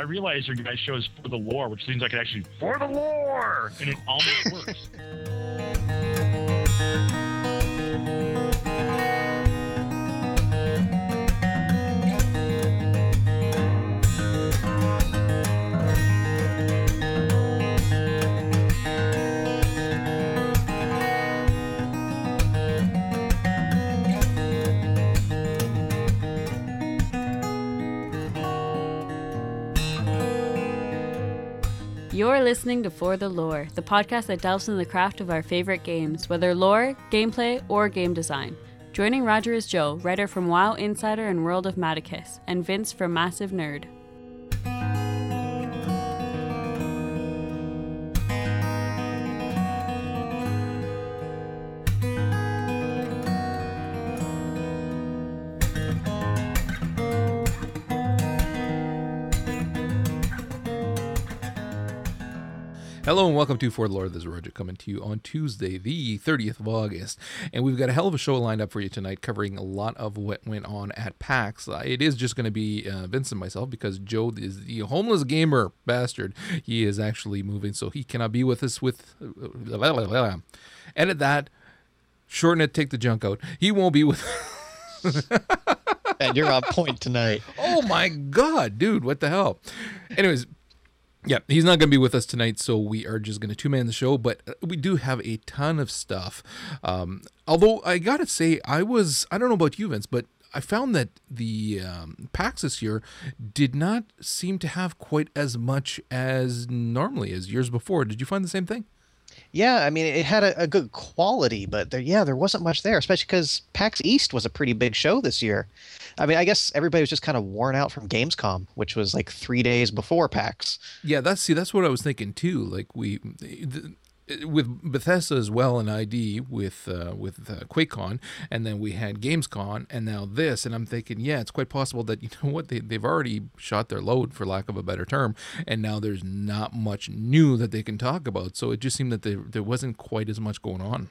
I realize your guys' show is for the lore, which seems like it actually for the lore, and it almost works. You're listening to For the Lore, the podcast that delves into the craft of our favorite games, whether lore, gameplay, or game design. Joining Roger is Joe, writer from WoW Insider and World of Matticus, and Vince from Massive Nerd. Hello and welcome to For the Lore. This is Roger coming to you on Tuesday, the 30th of August. And we've got a hell of a show lined up for you tonight, covering a lot of what went on at PAX. Uh, it is just going to be uh, Vince and myself because Joe is the homeless gamer bastard. He is actually moving, so he cannot be with us with. Edit that, shorten it, take the junk out. He won't be with. and you're on point tonight. oh my god, dude, what the hell? Anyways, yeah, he's not going to be with us tonight, so we are just going to two man the show. But uh, we do have a ton of stuff. Um, although I got to say, I was, I don't know about you, Vince, but I found that the um, PAX this year did not seem to have quite as much as normally as years before. Did you find the same thing? Yeah, I mean, it had a, a good quality, but there, yeah, there wasn't much there, especially because PAX East was a pretty big show this year. I mean, I guess everybody was just kind of worn out from Gamescom, which was like three days before PAX. Yeah, that's see, that's what I was thinking too. Like we, the, with Bethesda as well and ID with uh, with uh, QuakeCon, and then we had Gamescom, and now this, and I'm thinking, yeah, it's quite possible that you know what they they've already shot their load, for lack of a better term, and now there's not much new that they can talk about. So it just seemed that there there wasn't quite as much going on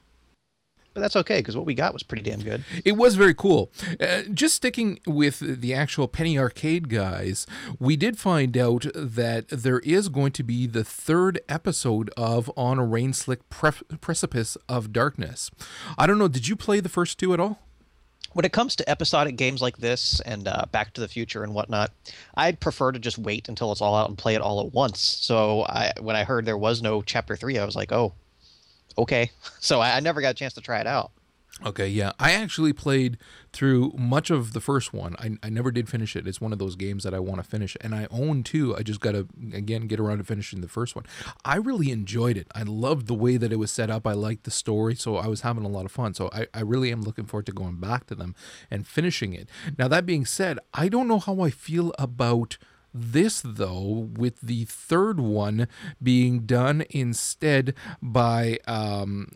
but that's okay because what we got was pretty damn good. It was very cool. Uh, just sticking with the actual Penny Arcade guys, we did find out that there is going to be the third episode of On a Rain Slick Pre- Precipice of Darkness. I don't know, did you play the first two at all? when it comes to episodic games like this and uh, Back to the Future and whatnot, I'd prefer to just wait until it's all out and play it all at once. So I, when I heard there was no chapter three, I was like, oh, okay. So I, I never got a chance to try it out. Okay, yeah. I actually played through much of the first one. I, I never did finish it. It's one of those games that I want to finish. And I own two. I just got to, again, get around to finishing the first one. I really enjoyed it. I loved the way that it was set up. I liked the story. So I was having a lot of fun. So I, I really am looking forward to going back to them and finishing it. Now, that being said, I don't know how I feel about this, though, with the third one being done instead by um,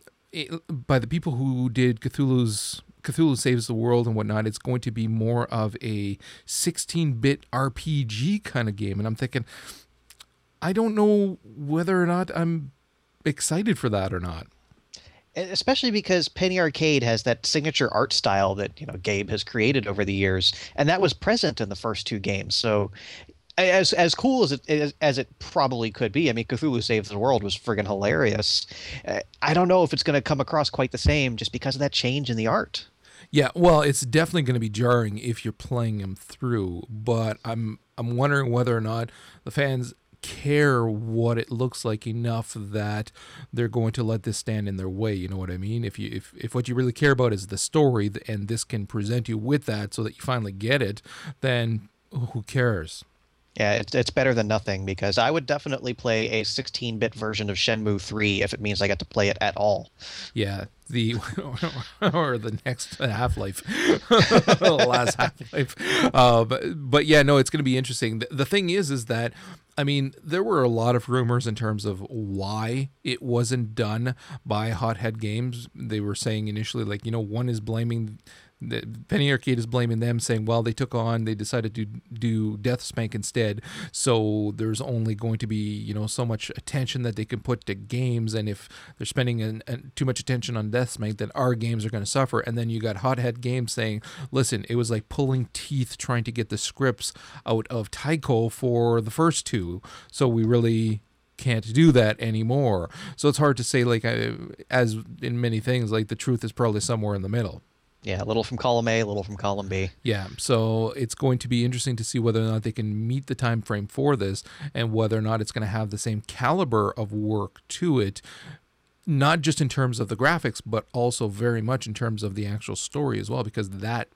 by the people who did Cthulhu's Cthulhu Saves the World and whatnot, it's going to be more of a 16 bit RPG kind of game. And I'm thinking, I don't know whether or not I'm excited for that or not. Especially because Penny Arcade has that signature art style that you know Gabe has created over the years, and that was present in the first two games. So as as cool as it as, as it probably could be. I mean, Cthulhu Saves the World was friggin' hilarious. Uh, I don't know if it's going to come across quite the same just because of that change in the art. Yeah, well, it's definitely going to be jarring if you're playing them through, but I'm I'm wondering whether or not the fans care what it looks like enough that they're going to let this stand in their way you know what i mean if you if, if what you really care about is the story and this can present you with that so that you finally get it then who cares yeah, it's, it's better than nothing because I would definitely play a 16 bit version of Shenmue 3 if it means I get to play it at all. Yeah, the or the next Half Life, the last Half Life. Uh, but, but yeah, no, it's going to be interesting. The, the thing is, is that I mean, there were a lot of rumors in terms of why it wasn't done by Hothead Games. They were saying initially, like, you know, one is blaming the, Penny Arcade is blaming them, saying, well, they took on, they decided to do Death Spank instead, so there's only going to be you know so much attention that they can put to games, and if they're spending an, an, too much attention on Death Spank, then our games are going to suffer. And then you got Hothead Games saying, listen, it was like pulling teeth trying to get the scripts out of Tycho for the first two, so we really can't do that anymore. So it's hard to say, like, as in many things, like the truth is probably somewhere in the middle. Yeah, a little from column A, a little from column B. Yeah, so it's going to be interesting to see whether or not they can meet the time frame for this, and whether or not it's going to have the same caliber of work to it, not just in terms of the graphics, but also very much in terms of the actual story as well, because that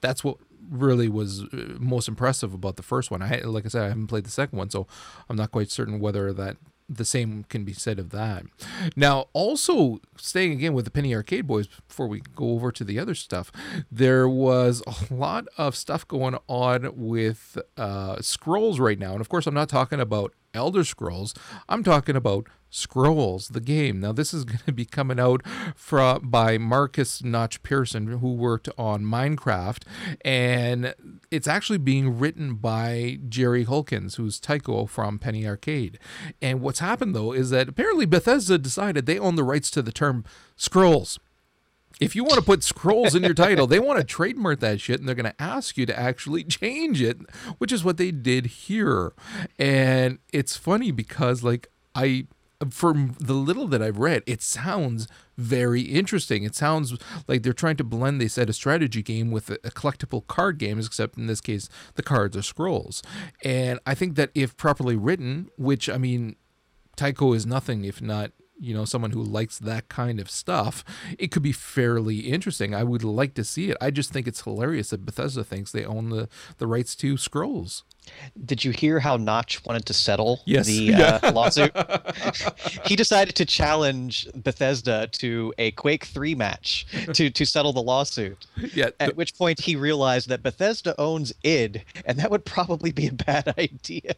that's what really was uh, most impressive about the first one. I like I said, I haven't played the second one, so I'm not quite certain whether that the same can be said of that. Now, also staying again with the Penny Arcade Boys before we go over to the other stuff, there was a lot of stuff going on with uh, scrolls right now, and of course, I'm not talking about Elder Scrolls. I'm talking about Scrolls, the game. Now, this is going to be coming out from by Markus Notch Persson, who worked on Minecraft, and it's actually being written by Jerry Holkins, who's Tycho from Penny Arcade. And what's happened though is that apparently Bethesda decided they own the rights to the term Scrolls if you want to put scrolls in your title, they want to trademark that shit and they're going to ask you to actually change it, which is what they did here. And it's funny because, like, I from the little that I've read, it sounds very interesting. It sounds like they're trying to blend, they said, a strategy game with a, a collectible card game, except in this case, the cards are scrolls. And I think that if properly written, which I mean, Tycho is nothing if not you know someone who likes that kind of stuff it could be fairly interesting. I would like to see it. I just think it's hilarious that bethesda thinks they own the the rights to scrolls did you hear how Notch wanted to settle yes. the yeah. uh, lawsuit? he decided to challenge Bethesda to a Quake 3 match to, to settle the lawsuit. Yeah. At which point he realized that Bethesda owns id, and that would probably be a bad idea.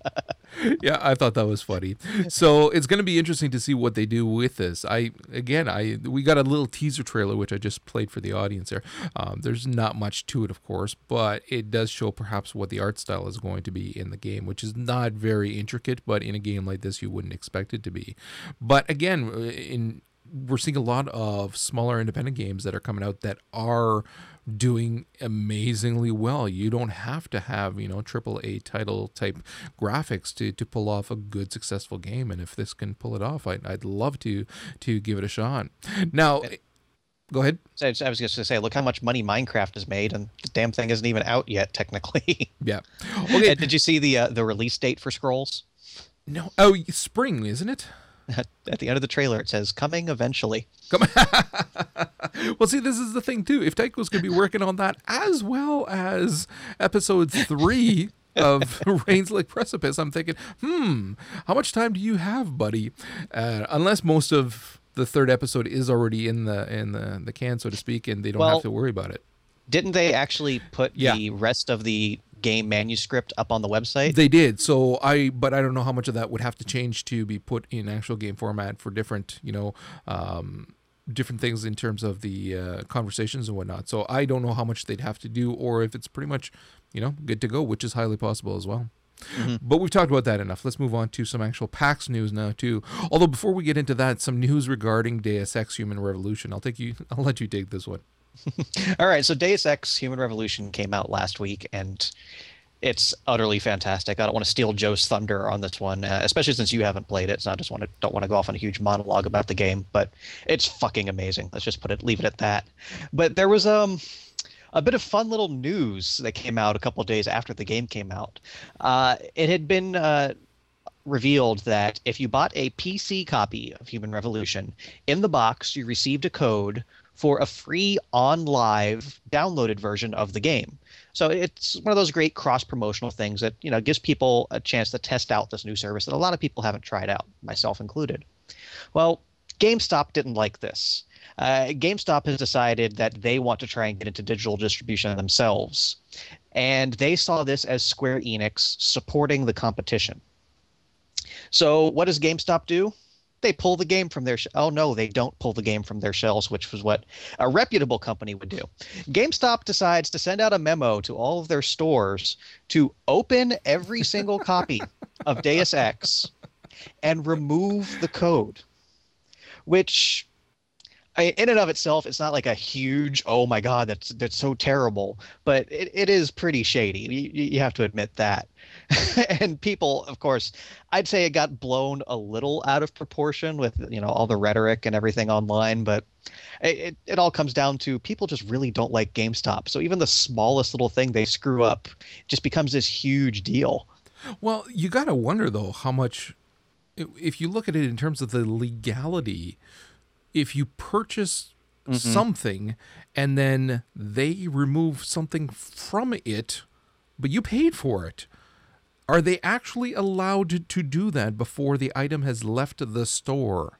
yeah, I thought that was funny. So it's going to be interesting to see what they do with this. I again, I we got a little teaser trailer which I just played for the audience there. Um, there's not much to it, of course, but it does show perhaps what the art style is going to be in the game, which is not very intricate, but in a game like this, you wouldn't expect it to be. But again, in we're seeing a lot of smaller independent games that are coming out that are doing amazingly well. You don't have to have, you know, triple A title type graphics to, to pull off a good successful game. And if this can pull it off, I'd, I'd love to to give it a shot. Now, Go ahead. I was just going to say, look how much money Minecraft has made, and the damn thing isn't even out yet, technically. Yeah. Okay. And did you see the uh, the release date for Scrolls? No. Oh, spring, isn't it? At the end of the trailer, it says "coming eventually." Come. well, see, this is the thing too. If Tycho's going to be working on that as well as episode three of Rain-Slick Precipice, I'm thinking, hmm, how much time do you have, buddy? Uh, unless most of the third episode is already in the in the the can, so to speak, and they don't well, have to worry about it. Didn't they actually put yeah. the rest of the game manuscript up on the website? They did. So I, but I don't know how much of that would have to change to be put in actual game format for different, you know, um, different things in terms of the uh, conversations and whatnot. So I don't know how much they'd have to do, or if it's pretty much, you know, good to go, which is highly possible as well. Mm-hmm. But we've talked about that enough. Let's move on to some actual PAX news now too. Although before we get into that, some news regarding Deus Ex Human Revolution. I'll take you. I'll let you take this one. All right. So Deus Ex Human Revolution came out last week, and it's utterly fantastic. I don't want to steal Joe's thunder on this one, uh, especially since you haven't played it. So I just want to don't want to go off on a huge monologue about the game, but it's fucking amazing. Let's just put it leave it at that. But there was um a bit of fun little news that came out a couple days after the game came out. Uh, it had been uh, revealed that if you bought a PC copy of Human Revolution, in the box you received a code for a free OnLive downloaded version of the game. So it's one of those great cross promotional things that you know gives people a chance to test out this new service that a lot of people haven't tried out, myself included. Well, GameStop didn't like this uh, GameStop has decided that they want to try and get into digital distribution themselves. And they saw this as Square Enix supporting the competition. So, what does GameStop do? they pull the game from their sh- oh no they don't pull the game from their shelves which was what a reputable company would do gamestop decides to send out a memo to all of their stores to open every single copy of deus ex and remove the code which I, in and of itself, it's not like a huge, oh my god, that's that's so terrible. But it, it is pretty shady. You, you have to admit that. and people, of course, I'd say it got blown a little out of proportion with you know all the rhetoric and everything online. But it, it, it all comes down to people just really don't like GameStop. So even the smallest little thing they screw up just becomes this huge deal. Well, you got to wonder though how much, if you look at it in terms of the legality if you purchase mm-hmm. something and then they remove something from it, but you paid for it, are they actually allowed to do that before the item has left the store?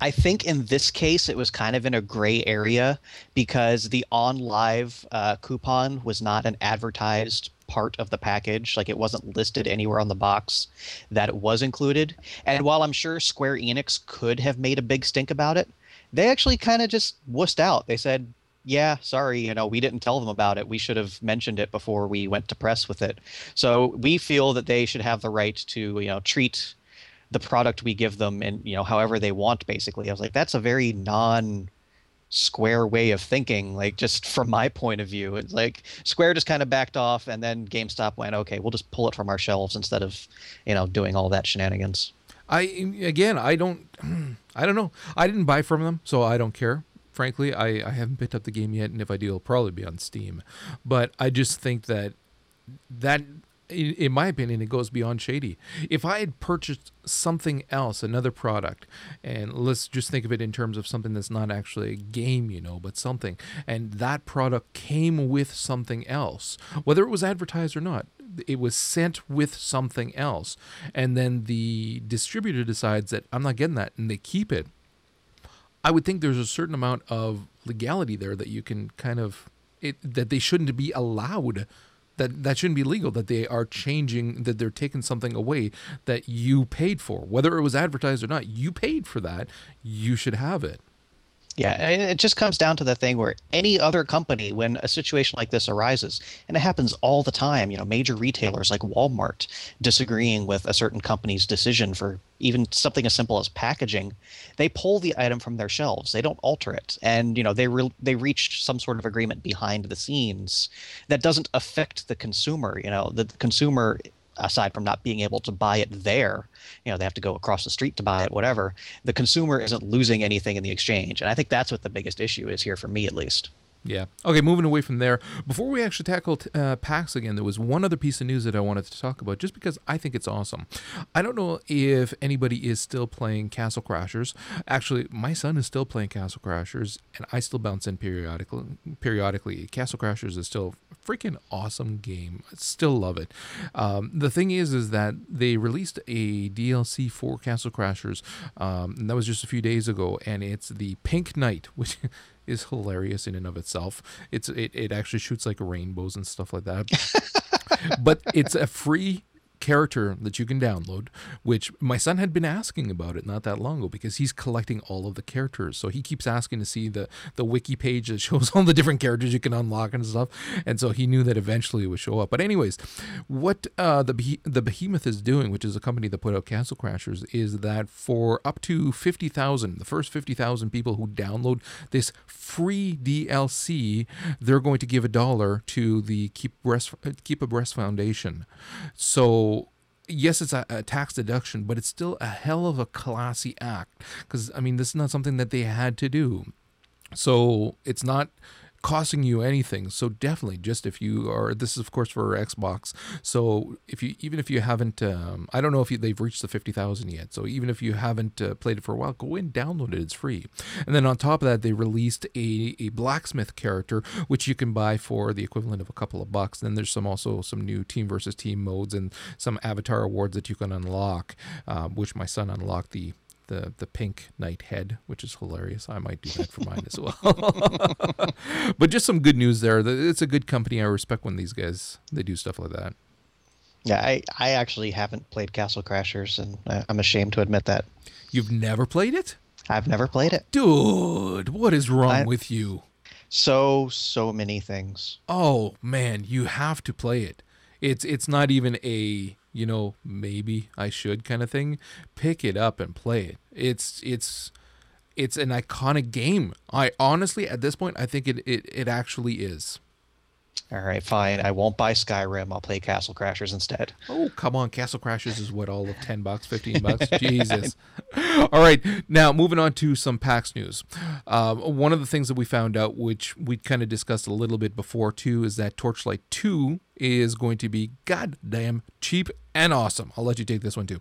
I think in this case it was kind of in a gray area because the OnLive uh, coupon was not an advertised part of the package. Like it wasn't listed anywhere on the box that it was included. And while I'm sure Square Enix could have made a big stink about it, they actually kind of just wussed out. They said, yeah, sorry, you know, we didn't tell them about it. We should have mentioned it before we went to press with it. So we feel that they should have the right to, you know, treat the product we give them and, you know, however they want, basically. I was like, that's a very non square way of thinking like just from my point of view it's like square just kind of backed off and then gamestop went okay we'll just pull it from our shelves instead of you know doing all that shenanigans. I again i don't i don't know. I didn't buy from them so i don't care frankly. I i haven't picked up the game yet and if i do it'll probably be on steam. But i just think that that in my opinion, it goes beyond shady. If I had purchased something else, another product, and let's just think of it in terms of something that's not actually a game, you know, but something, and that product came with something else, whether it was advertised or not, it was sent with something else, and then the distributor decides that I'm not getting that, and they keep it. I would think there's a certain amount of legality there that you can kind of it, that they shouldn't be allowed that that shouldn't be legal that they are changing that they're taking something away that you paid for. Whether it was advertised or not you paid for that. You should have it yeah, it just comes down to the thing where any other company, when a situation like this arises, and it happens all the time, you know, major retailers like Walmart disagreeing with a certain company's decision for even something as simple as packaging, they pull the item from their shelves. They don't alter it, and you know they re- they reach some sort of agreement behind the scenes that doesn't affect the consumer. You know, the consumer aside from not being able to buy it there, you know, they have to go across the street to buy it, whatever. The consumer isn't losing anything in the exchange. And I think that's what the biggest issue is here for me, at least. Yeah. Okay, moving away from there. Before we actually tackle uh, PAX again, there was one other piece of news that I wanted to talk about just because I think it's awesome. I don't know if anybody is still playing Castle Crashers. Actually, my son is still playing Castle Crashers, and I still bounce in periodically. Periodically, Castle Crashers is still a freaking awesome game. I still love it. Um, the thing is, is that they released a DLC for Castle Crashers, um, and that was just a few days ago, and it's the Pink Knight, which is hilarious in and of itself. It's it, it actually shoots like rainbows and stuff like that. but it's a free character that you can download, which my son had been asking about it not that long ago because he's collecting all of the characters. So he keeps asking to see the the wiki page that shows all the different characters you can unlock and stuff. And so he knew that eventually it would show up. But anyways, what uh, the the Behemoth is doing, which is a company that put out Castle Crashers, is that for up to fifty thousand, the first fifty thousand people who download this free DLC, they're going to give a dollar to the Keep Breast Keep A Breast Foundation. So yes, it's a, a, tax deduction, but it's still a hell of a classy act because I mean, this is not something that they had to do. So it's not costing you anything. So definitely, just if you are, this is of course for Xbox. So if you, even if you haven't, um, I don't know if you, they've reached the fifty thousand yet. So even if you haven't uh, played it for a while, go in, download it. It's free. And then on top of that, they released a a blacksmith character which you can buy for the equivalent of a couple of bucks. Then there's some also some new team versus team modes and some avatar awards that you can unlock, uh, which my son unlocked the the the pink knight head, which is hilarious. I might do that for mine as well. but just some good news there. It's a good company. I respect when these guys they do stuff like that. Yeah, I, I actually haven't played Castle Crashers, and I- I'm ashamed to admit that. You've never played it? I've never played it. Dude, what is wrong I- with you? So, so many things. Oh man, you have to play it. It's it's not even a, you know, maybe I should kind of thing. Pick it up and play it. It's it's it's an iconic game. I honestly at this point I think it it, it actually is. All right, fine. I won't buy Skyrim. I'll play Castle Crashers instead. Oh, come on. Castle Crashers is what, all of 10 bucks, 15 bucks? Jesus. All right. Now, moving on to some PAX news. Um, one of the things that we found out, which we kind of discussed a little bit before too, is that Torchlight 2 is going to be goddamn cheap and awesome. I'll let you take this one too.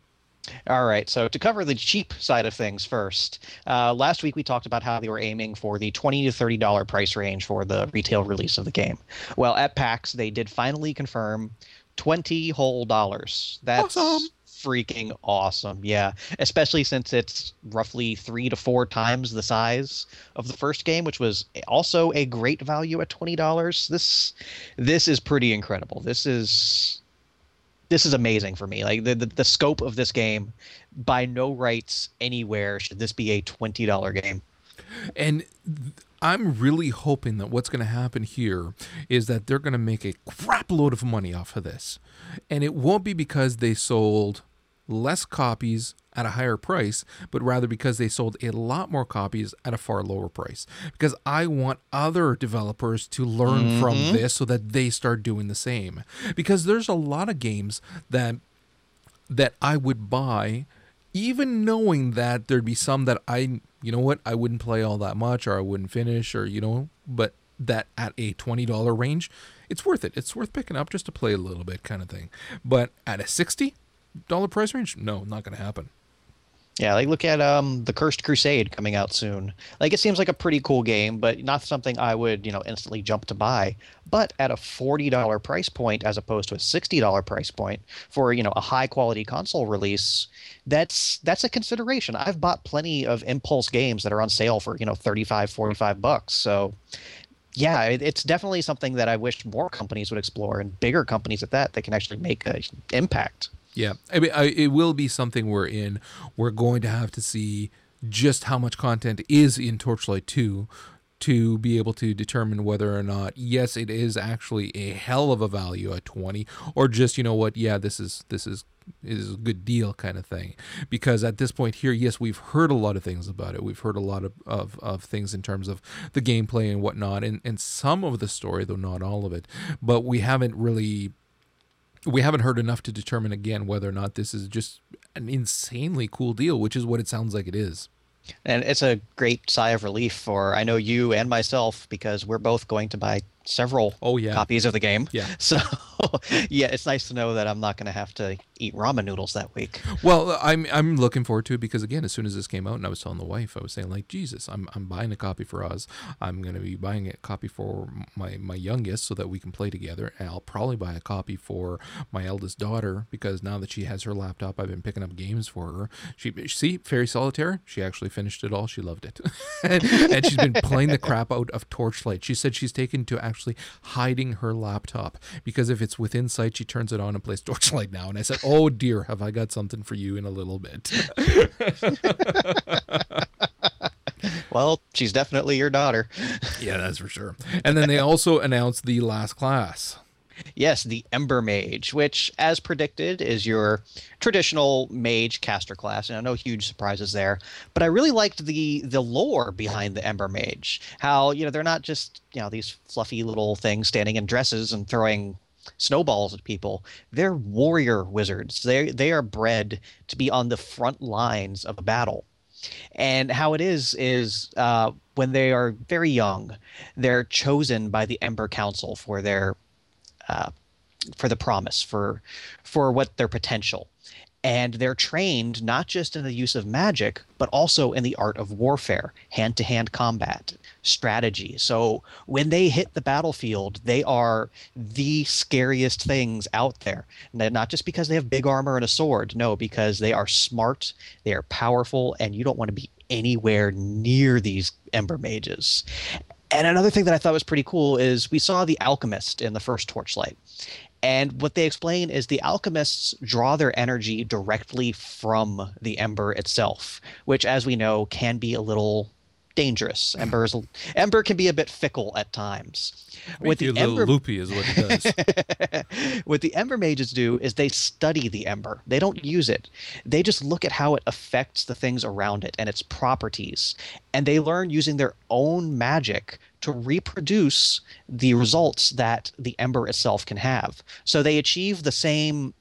All right, so to cover the cheap side of things first, uh, last week we talked about how they were aiming for the twenty to thirty dollar price range for the retail release of the game. Well, at PAX they did finally confirm twenty whole dollars. That's Awesome. freaking awesome. Yeah, especially since it's roughly three to four times the size of the first game, which was also a great value at twenty dollars. This this is pretty incredible. This is this is amazing for me. Like the, the the scope of this game, by no rights anywhere should this be a twenty dollar game. And I'm really hoping that what's going to happen here is that they're going to make a crap load of money off of this. And it won't be because they sold less copies at a higher price, but rather because they sold a lot more copies at a far lower price. Because I want other developers to learn from mm-hmm. this so that they start doing the same. Because there's a lot of games that that I would buy, even knowing that there'd be some that I, you know what, I wouldn't play all that much or I wouldn't finish or, you know, but that at a $20 range, it's worth it. It's worth picking up just to play a little bit kind of thing. But at a $60 price range, no, not going to happen. Yeah, like look at um the Cursed Crusade coming out soon. Like it seems like a pretty cool game, but not something I would, you know, instantly jump to buy. But at a forty dollar price point as opposed to a sixty dollar price point for, you know, a high quality console release, that's that's a consideration. I've bought plenty of impulse games that are on sale for, you know, 35, 45 bucks. So yeah, it, it's definitely something that I wish more companies would explore and bigger companies at that that can actually make an impact. Yeah, I mean, I, it will be something we're in. We're going to have to see just how much content is in Torchlight 2 to be able to determine whether or not yes it is actually a hell of a value at 20 or just you know what yeah this is this is is a good deal kind of thing. Because at this point here yes we've heard a lot of things about it. We've heard a lot of, of, of things in terms of the gameplay and whatnot. And, and some of the story though not all of it. But we haven't really we haven't heard enough to determine again whether or not this is just an insanely cool deal, which is what it sounds like it is. And it's a great sigh of relief for I know you and myself because we're both going to buy several Oh, yeah. copies of the game. Yeah. So yeah, it's nice to know that I'm not going to have to eat ramen noodles that week. Well, I'm I'm looking forward to it because again, as soon as this came out, and I was telling the wife, I was saying like, Jesus, I'm I'm buying a copy for us. I'm gonna be buying a copy for my my youngest so that we can play together, and I'll probably buy a copy for my eldest daughter because now that she has her laptop, I've been picking up games for her. She see Fairy Solitaire, she actually finished it all. She loved it, and, and she's been playing the crap out of Torchlight. She said she's taken to actually hiding her laptop because if it's within sight, she turns it on and plays Torchlight now. And I said, Oh dear, have I got something for you in a little bit? Well, she's definitely your daughter. yeah, that's for sure. And then they also announced the last class. Yes, the Ember Mage, which, as predicted, is your traditional mage caster class. And no huge surprises there. But I really liked the the lore behind the Ember Mage. How you know they're not just you know these fluffy little things standing in dresses and throwing snowballs at people. They're warrior wizards. They they are bred to be on the front lines of a battle. And how it is is uh, when they are very young, they're chosen by the Ember Council for their uh, for the promise for for what their potential. And they're trained not just in the use of magic but also in the art of warfare hand-to-hand combat strategy. So when they hit the battlefield they are the scariest things out there. Not just because they have big armor and a sword no because they are smart they are powerful and you don't want to be anywhere near these ember mages And another thing that I thought was pretty cool is we saw the alchemist in the first Torchlight. And what they explain is the alchemists draw their energy directly from the ember itself, which, as we know, can be a little dangerous. Hmm. Ember's ember can be a bit fickle at times. With the ember loopy is what it does. what the ember mages do is they study the ember. They don't use it. They just look at how it affects the things around it and its properties, and they learn using their own magic to reproduce the results that the ember itself can have. So they achieve the same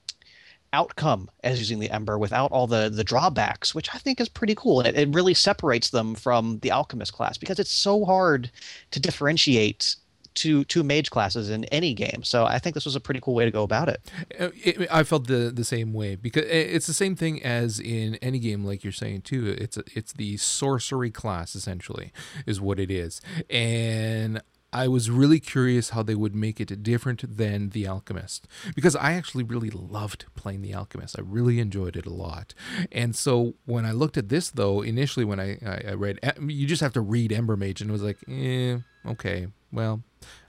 outcome as using the ember without all the the drawbacks which i think is pretty cool it, it really separates them from the alchemist class because it's so hard to differentiate two two mage classes in any game. So I think this was a pretty cool way to go about it. Uh, it I felt the the same way because it's the same thing as in any game, like you're saying too. It's it's the sorcery class essentially is what it is, and I was really curious how they would make it different than The Alchemist because I actually really loved playing The Alchemist. I really enjoyed it a lot. And so when I looked at this, though, initially when I, I, I read, you just have to read Ember Mage and it was like, eh, okay, well,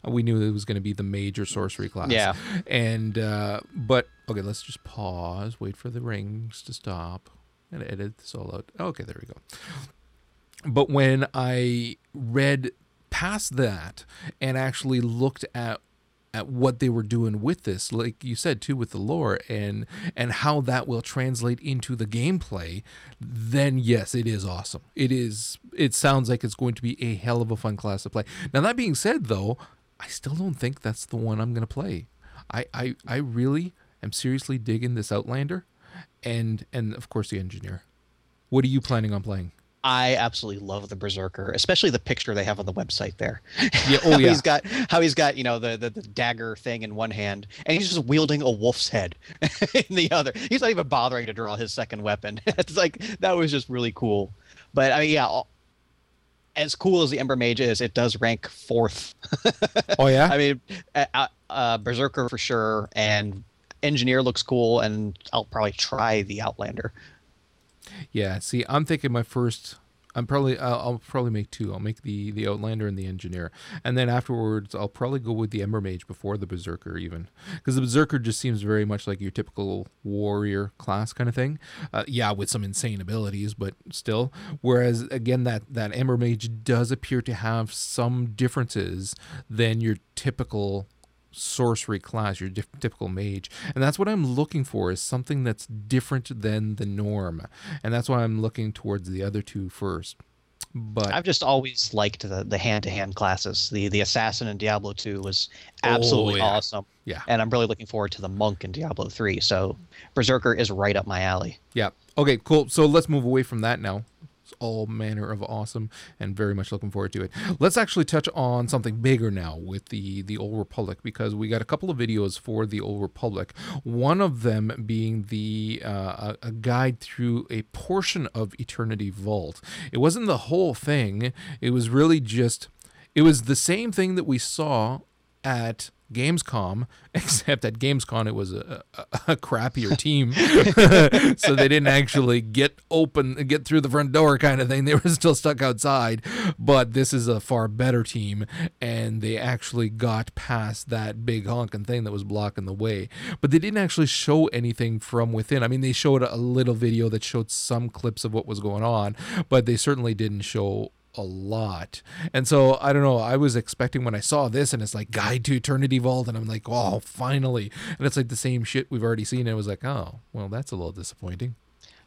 we knew it was going to be the major sorcery class. Yeah. And, uh, but, okay, let's just pause, wait for the rings to stop, and edit this all out. Okay, there we go. But when I read past that and actually looked at at what they were doing with this like you said too with the lore and and how that will translate into the gameplay then yes it is awesome. It is it sounds like it's going to be a hell of a fun class to play. Now that being said though i still don't think that's the one i'm going to play. I i i really am seriously digging this outlander and and of course the engineer. What are you planning on playing I absolutely love the Berserker, especially the picture they have on the website there. Yeah, oh yeah. he's got how he's got you know the, the, the dagger thing in one hand, and he's just wielding a wolf's head in the other. He's not even bothering to draw his second weapon. it's like that was just really cool. But I mean, yeah, as cool as the Ember Mage is, it does rank fourth. oh yeah. I mean, uh, uh, Berserker for sure, and Engineer looks cool, and I'll probably try the Outlander. Yeah, see, I'm thinking my first. I'm probably I'll, I'll, probably make two. I'll make the the Outlander and the Engineer, and then afterwards I'll probably go with the Ember Mage before the Berserker even, because the Berserker just seems very much like your typical warrior class kind of thing. Uh, yeah, with some insane abilities, but still. Whereas again, that that Ember Mage does appear to have some differences than your typical sorcery class, your dif- typical mage. And that's what I'm looking for is something that's different than the norm. And that's why I'm looking towards the other two first. But I've just always liked the the hand to hand classes. The the assassin in Diablo 2 was absolutely oh, yeah. awesome. Yeah. And I'm really looking forward to the monk in Diablo 3. So Berserker is right up my alley. Yeah. Okay, cool. So let's move away from that now all manner of awesome and very much looking forward to it. Let's actually touch on something bigger now with the the Old Republic because we got a couple of videos for the Old Republic. One of them being the uh, a, guide through a portion of Eternity Vault. It wasn't the whole thing. It was really just it was the same thing that we saw at Gamescom, except at Gamescom it was a, a, a crappier team, so they didn't actually get open, get through the front door, kind of thing. They were still stuck outside. But this is a far better team, and they actually got past that big honking thing that was blocking the way. But they didn't actually show anything from within. I mean, they showed a little video that showed some clips of what was going on, but they certainly didn't show a lot. And so I don't know, I was expecting when I saw this and it's like Guide to Eternity Vault and I'm like, "Oh, finally." And it's like the same shit we've already seen. And I was like, "Oh, well, that's a little disappointing."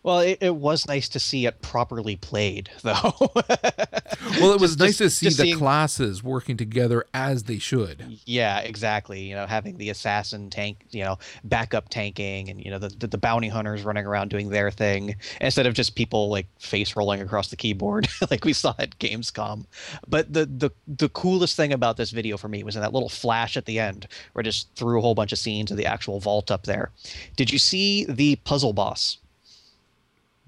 Well, it, it was nice to see it properly played, though. well, it was just, nice to see the seeing... classes working together as they should. Yeah, exactly. You know, having the assassin tank, you know, backup tanking, and you know the, the, the bounty hunters running around doing their thing instead of just people like face rolling across the keyboard like we saw at Gamescom. But the the the coolest thing about this video for me was in that little flash at the end where it just threw a whole bunch of scenes of the actual vault up there. Did you see the puzzle boss?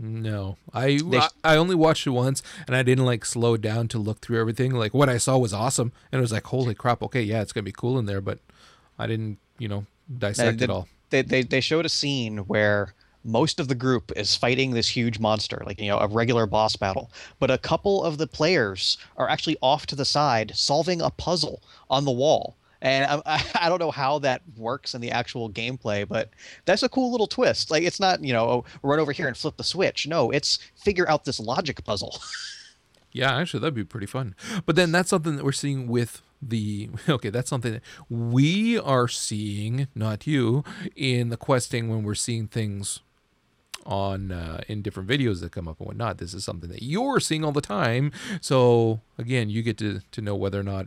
No, I, I, I only watched it once, and I didn't like slow down to look through everything. Like what I saw was awesome, and it was like, holy crap! Okay, yeah, it's gonna be cool in there, but I didn't, you know, dissect they, it all. They, they they showed a scene where most of the group is fighting this huge monster, like you know, a regular boss battle. But a couple of the players are actually off to the side solving a puzzle on the wall. And I, I don't know how that works in the actual gameplay, but that's a cool little twist. Like it's not, you know, oh, run over here and flip the switch. No, it's figure out this logic puzzle. Yeah, actually, that'd be pretty fun. But then that's something that we're seeing with the okay that's something that we are seeing not you in the questing when we're seeing things on uh, in different videos that come up and whatnot this is something that you're seeing all the time so again you get to to know whether or not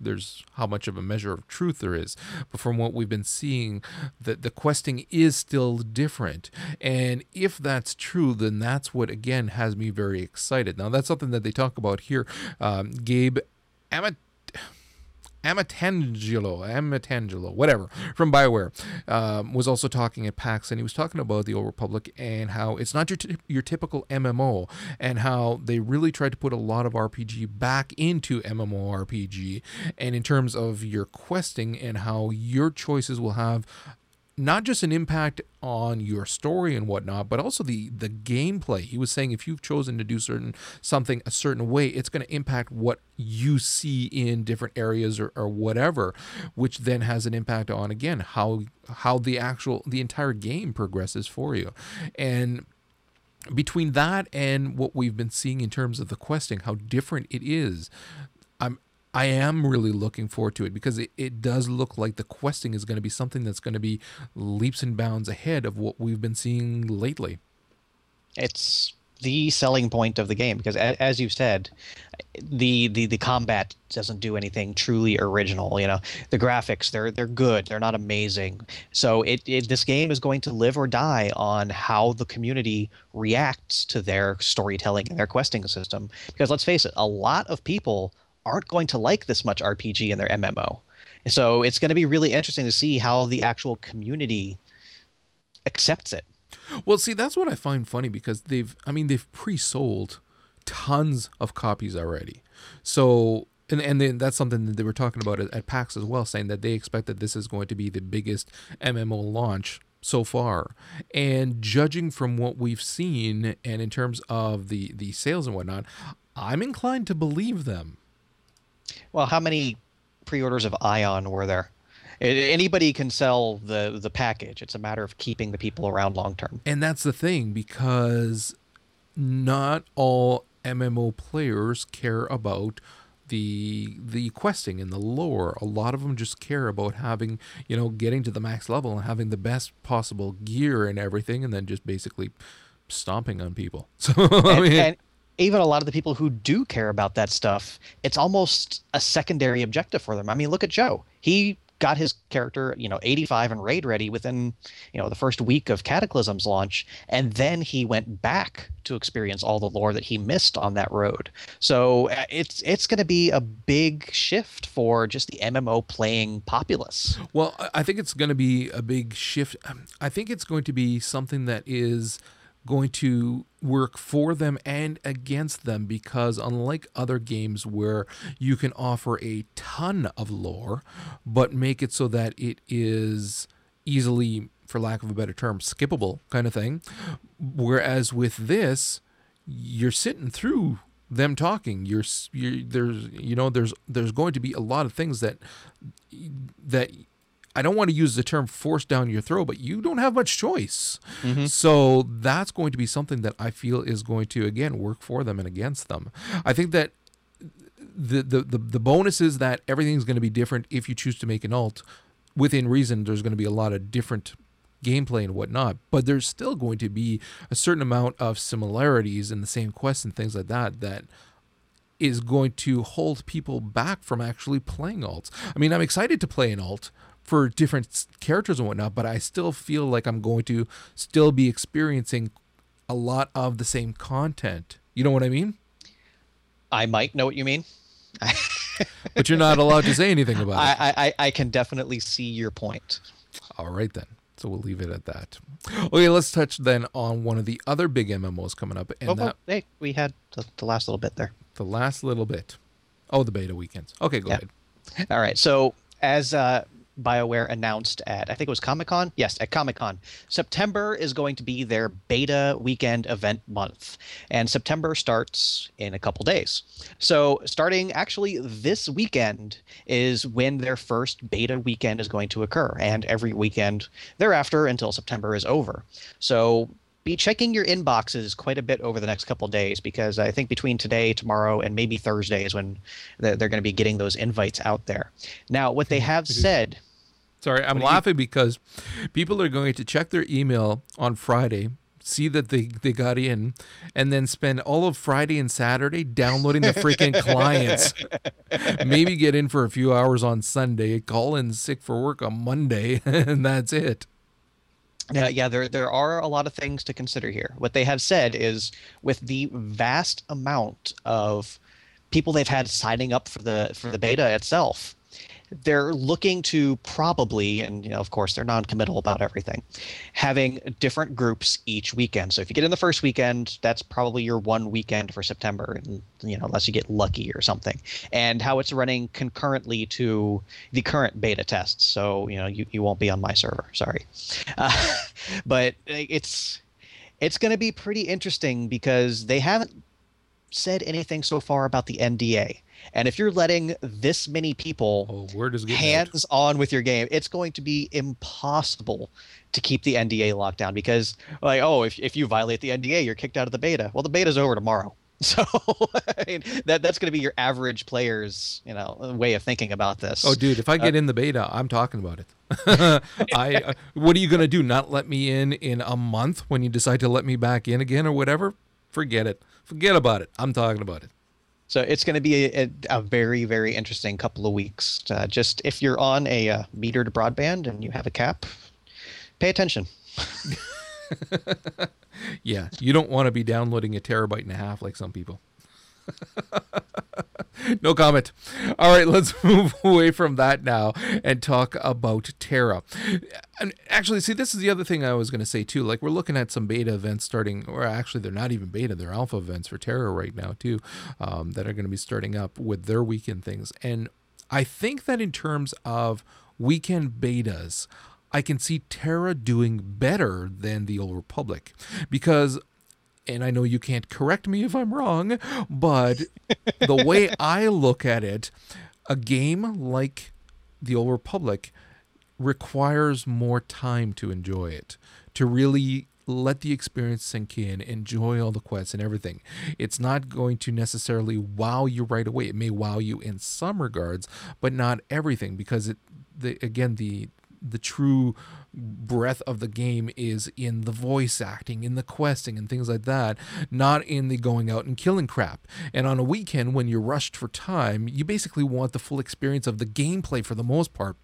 there's how much of a measure of truth there is. But from what we've been seeing that the questing is still different. And if that's true then that's what again has me very excited. Now that's something that they talk about here. Um, gabe Amat- Amatangelo, Amatangelo, whatever, from Bioware, um, was also talking at PAX, and he was talking about the Old Republic and how it's not your t- your typical MMO, and how they really tried to put a lot of RPG back into MMORPG, and in terms of your questing and how your choices will have not just an impact on your story and whatnot, but also the the gameplay. He was saying if you've chosen to do certain something a certain way, it's going to impact what you see in different areas or, or whatever, which then has an impact on again how how the actual the entire game progresses for you, and between that and what we've been seeing in terms of the questing, how different it is, I am really looking forward to it because it, it does look like the questing is going to be something that's going to be leaps and bounds ahead of what we've been seeing lately. It's the selling point of the game because as you said the, the the combat doesn't do anything truly original you know the graphics they're they're good they're not amazing so it, it this game is going to live or die on how the community reacts to their storytelling and their questing system because let's face it a lot of people aren't going to like this much RPG in their MMO. So it's going to be really interesting to see how the actual community accepts it. Well, see, that's what I find funny because they've, I mean, they've pre-sold tons of copies already. So, and and then that's something that they were talking about at, at PAX as well, saying that they expect that this is going to be the biggest MMO launch so far. And judging from what we've seen, and in terms of the the sales and whatnot, I'm inclined to believe them. Well, how many pre-orders of Aion were there? Anybody can sell the the package. It's a matter of keeping the people around long term. And that's the thing because not all MMO players care about the the questing and the lore. A lot of them just care about having, you know, getting to the max level and having the best possible gear and everything and then just basically stomping on people. So I mean, and even a lot of the people who do care about that stuff, it's almost a secondary objective for them. I mean, look at Joe. He got his character, you know, 85 and raid ready within, you know, the first week of Cataclysm's launch, and then he went back to experience all the lore that he missed on that road. So uh, it's it's going to be a big shift for just the MMO playing populace. Well, I- think it's going to be a big shift. I think it's going to be something that is going to work for them and against them because unlike other games where you can offer a ton of lore but make it so that it is easily for lack of a better term skippable kind of thing whereas with this you're sitting through them talking. You're, you're there's you know there's there's going to be a lot of things that that I don't want to use the term forced down your throat, but you don't have much choice. Mm-hmm. So that's going to be something that I feel is going to again work for them and against them. I think that the the the, the bonus is that everything's going to be different if you choose to make an alt. Within reason, there's going to be a lot of different gameplay and whatnot, but there's still going to be a certain amount of similarities in the same quests and things like that that is going to hold people back from actually playing alts. I mean, I'm excited to play an alt for different characters and whatnot, but I still feel like I'm going to still be experiencing a lot of the same content. You know what I mean? I might know what you mean. But you're not allowed to say anything about it. I, I, I can definitely see your point. All right then. So we'll leave it at that. Okay, let's touch then on one of the other big MMOs coming up, and Oh, that oh, hey, we had the, the last little bit there. the last little bit. Oh, the beta weekends. Okay, go Yeah. ahead. All right. So as uh, BioWare announced at I think it was Comic Con. Yes, at Comic Con. September is going to be their beta weekend event month, and September starts in a couple days. So starting actually this weekend is when their first beta weekend is going to occur, and every weekend thereafter until September is over. So be checking your inboxes quite a bit over the next couple days because I think between today, tomorrow, and maybe Thursday is when they're going to be getting those invites out there. Now, what they mm-hmm. have mm-hmm. said. Sorry, I'm laughing you... because people are going to check their email on Friday, see that they, they got in, and then spend all of Friday and Saturday downloading the freaking clients. Maybe get in for a few hours on Sunday, call in sick for work on Monday, and that's it. Yeah, yeah, there there are a lot of things to consider here. What they have said is with the vast amount of people they've had signing up for the for the beta itself, they're looking to probably, and you know, of course, they're non-committal about everything, having different groups each weekend. So if you get in the first weekend, that's probably your one weekend for September, you know, unless you get lucky or something. And how it's running concurrently to the current beta tests. So you know, you, you won't be on my server. Sorry, uh, but it's it's going to be pretty interesting because they haven't said anything so far about the NDA. And if you're letting this many people oh, hands out. on with your game, it's going to be impossible to keep the NDA locked down because, like, oh, if, if you violate the NDA, you're kicked out of the beta. Well, the beta's over tomorrow. So I mean, that that's going to be your average player's you know way of thinking about this. Oh, dude, if I get uh, in the beta, I'm talking about it. I uh, what are you going to do? Not let me in in a month when you decide to let me back in again or whatever? Forget it. Forget about it. I'm talking about it. So it's going to be a, a, very, very interesting couple of weeks. Uh, just if you're on a uh, metered broadband and you have a cap, pay attention. yeah, you don't want to be downloading a terabyte and a half like some people. no comment. All right, let's move away from that now and talk about TERA. And actually, see, this is the other thing I was going to say too. Like, we're looking at some beta events starting, or actually, they're not even beta, they're alpha events for TERA right now too, um, that are going to be starting up with their weekend things. And I think that in terms of weekend betas, I can see TERA doing better than the Old Republic because and I know you can't correct me if I'm wrong, but the way I look at it, a game like The Old Republic requires more time to enjoy it, to really let the experience sink in, enjoy all the quests and everything. It's not going to necessarily wow you right away. It may wow you in some regards, but not everything because it the again the the true breadth of the game is in the voice acting, in the questing, and things like that, not in the going out and killing crap. And on a weekend, when you're rushed for time, you basically want the full experience of the gameplay for the most part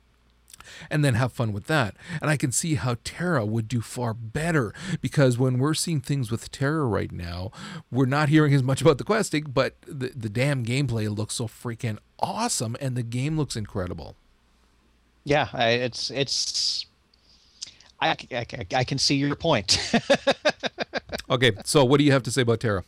and then have fun with that. And I can see how TERA would do far better because when we're seeing things with TERA right now, we're not hearing as much about the questing, but the, the damn gameplay looks so freaking awesome and the game looks incredible. Yeah, I, it's it's. I, I, I can see your point. okay, so what do you have to say about TERA?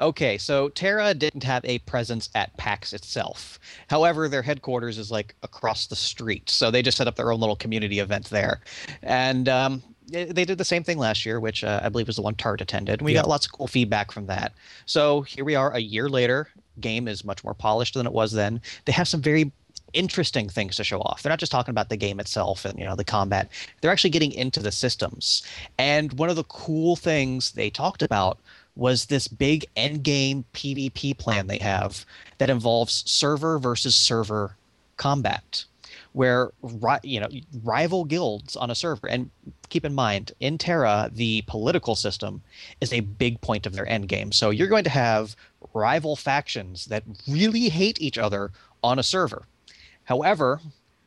Okay, so TERA didn't have a presence at PAX itself. However, their headquarters is like across the street, so they just set up their own little community event there, and um, they did the same thing last year, which uh, I believe was the one Tart attended. We yeah. got lots of cool feedback from that. So here we are, a year later. Game is much more polished than it was then. They have some very interesting things to show off. They're not just talking about the game itself and you know the combat. They're actually getting into the systems. And one of the cool things they talked about was this big end game PvP plan they have that involves server versus server combat where you know rival guilds on a server and keep in mind in TERA the political system is a big point of their end game so you're going to have rival factions that really hate each other on a server However,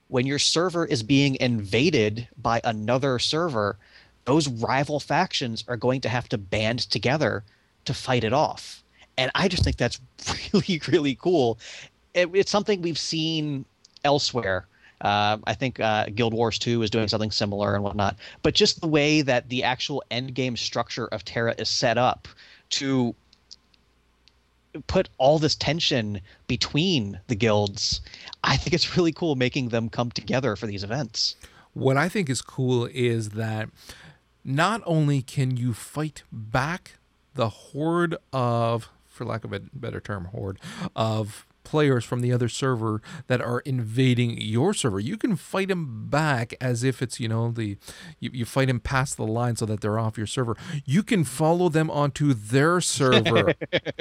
when your server is being invaded by another server, those rival factions are going to have to band together to fight it off. And I just think that's really, really cool. It, it's something we've seen elsewhere. Uh, I think uh, Guild Wars 2 is doing something similar and whatnot. But just the way that the actual end game structure of TERA is set up to put all this tension between the guilds. I think it's really cool making them come together for these events. What I think is cool is that not only can you fight back the horde of, for lack of a better term, horde of players from the other server that are invading your server. You can fight them back as if it's, you know, the you, you fight them past the line so that they're off your server. You can follow them onto their server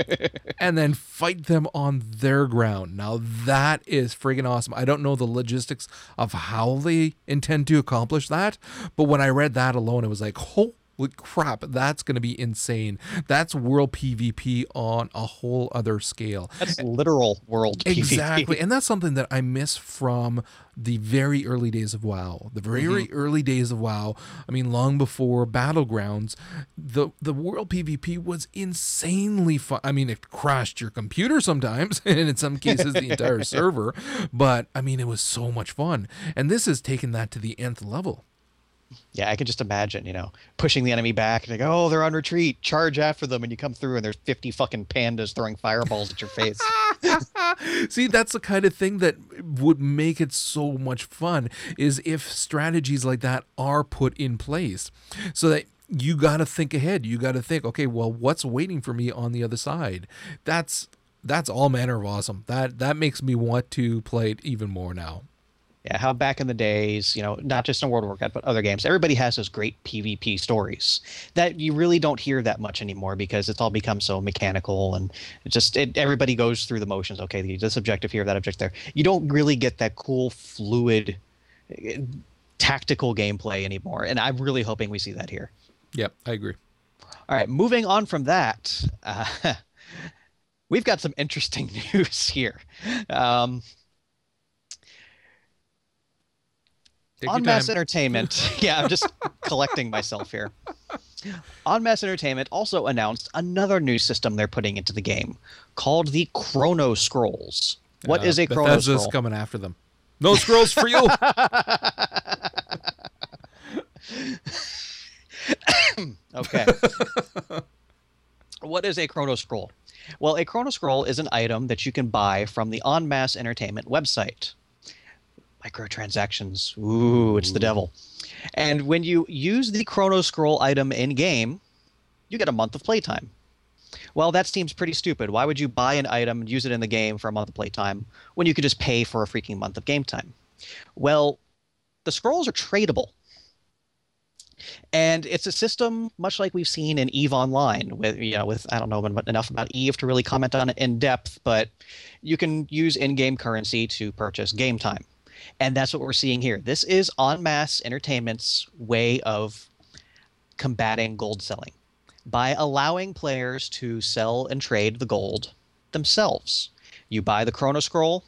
and then fight them on their ground. Now that is friggin' awesome. I don't know the logistics of how they intend to accomplish that, but when I read that alone, it was like, oh crap, that's going to be insane. That's world PvP on a whole other scale. That's literal world PvP. Exactly. And that's something that I miss from the very early days of WoW. The very mm-hmm. early days of WoW, I mean long before Battlegrounds, the the world PvP was insanely fun. I mean it crashed your computer sometimes and in some cases the entire server, but I mean it was so much fun. And this has taken that to the nth level. Yeah, I can just imagine, you know, pushing the enemy back and go, oh, they're on retreat. Charge after them, and you come through and there's 50 fucking pandas throwing fireballs at your face. See, that's the kind of thing that would make it so much fun is if strategies like that are put in place so that you got to think ahead. You got to think, okay, well, what's waiting for me on the other side? That's that's all manner of awesome. That that makes me want to play it even more now. Yeah, how back in the days, you know, not just in World of Warcraft, but other games, everybody has those great PvP stories that you really don't hear that much anymore because it's all become so mechanical and it just it, everybody goes through the motions. Okay, this objective here, that objective there. You don't really get that cool, fluid, eh, tactical gameplay anymore, and I'm really hoping we see that here. Yep, I agree. All right, moving on from that, uh, we've got some interesting news here. Um, Take on mass entertainment. Yeah i'm just collecting myself here. En Masse Entertainment also announced another new system they're putting into the game called the chrono scrolls. What uh, is a chrono Bethesda's scroll? coming after them. No scrolls for you! Okay. What is a chrono scroll? Well a chrono scroll is an item that you can buy from the En Masse Entertainment website Microtransactions. Ooh, it's the devil. And when you use the Chrono Scroll item in game, you get a month of playtime. Well, that seems pretty stupid. Why would you buy an item and use it in the game for a month of playtime when you could just pay for a freaking month of game time? Well, the scrolls are tradable. And it's a system much like we've seen in Eve Online with you know with I don't know enough about Eve to really comment on it in depth, but you can use in-game currency to purchase game time. And that's what we're seeing here. This is En Masse Entertainment's way of combating gold selling by allowing players to sell and trade the gold themselves. You buy the Chrono Scroll,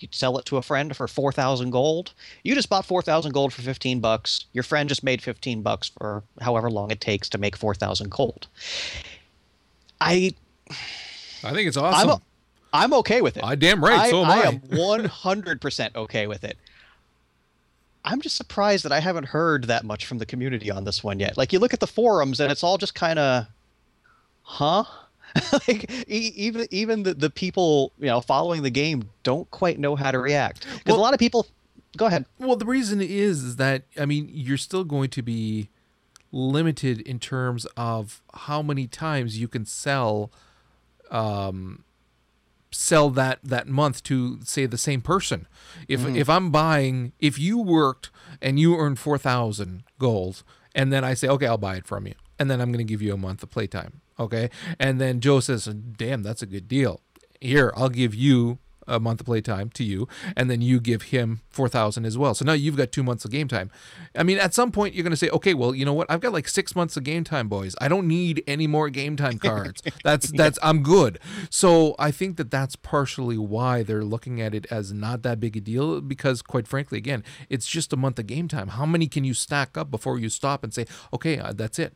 you sell it to a friend for 4,000 gold. You just bought 4,000 gold for 15 bucks. Your friend just made 15 bucks for however long it takes to make 4,000 gold. I I think it's awesome. I'm okay with it. I damn right. I, so am I. I am 100% okay with it. I'm just surprised that I haven't heard that much from the community on this one yet. Like you look at the forums and it's all just kind of, huh? like e- even even the, the people you know following the game don't quite know how to react because well, a lot of people. Go ahead. Well, the reason is is that I mean you're still going to be limited in terms of how many times you can sell um sell that that month to say the same person. If mm. if I'm buying, if you worked and you earned four thousand gold, and then I say, okay, I'll buy it from you, and then I'm going to give you a month of playtime, okay, and then Joe says, damn, that's a good deal. Here, I'll give you a month of playtime to you, and then you give him four thousand as well. So now you've got two months of game time. I mean, at some point you're going to say, okay, well, you know what? I've got like six months of game time, boys. I don't need any more game time cards. That's that's I'm good. So I think that that's partially why they're looking at it as not that big a deal because, quite frankly, again, it's just a month of game time. How many can you stack up before you stop and say, okay, uh, that's it?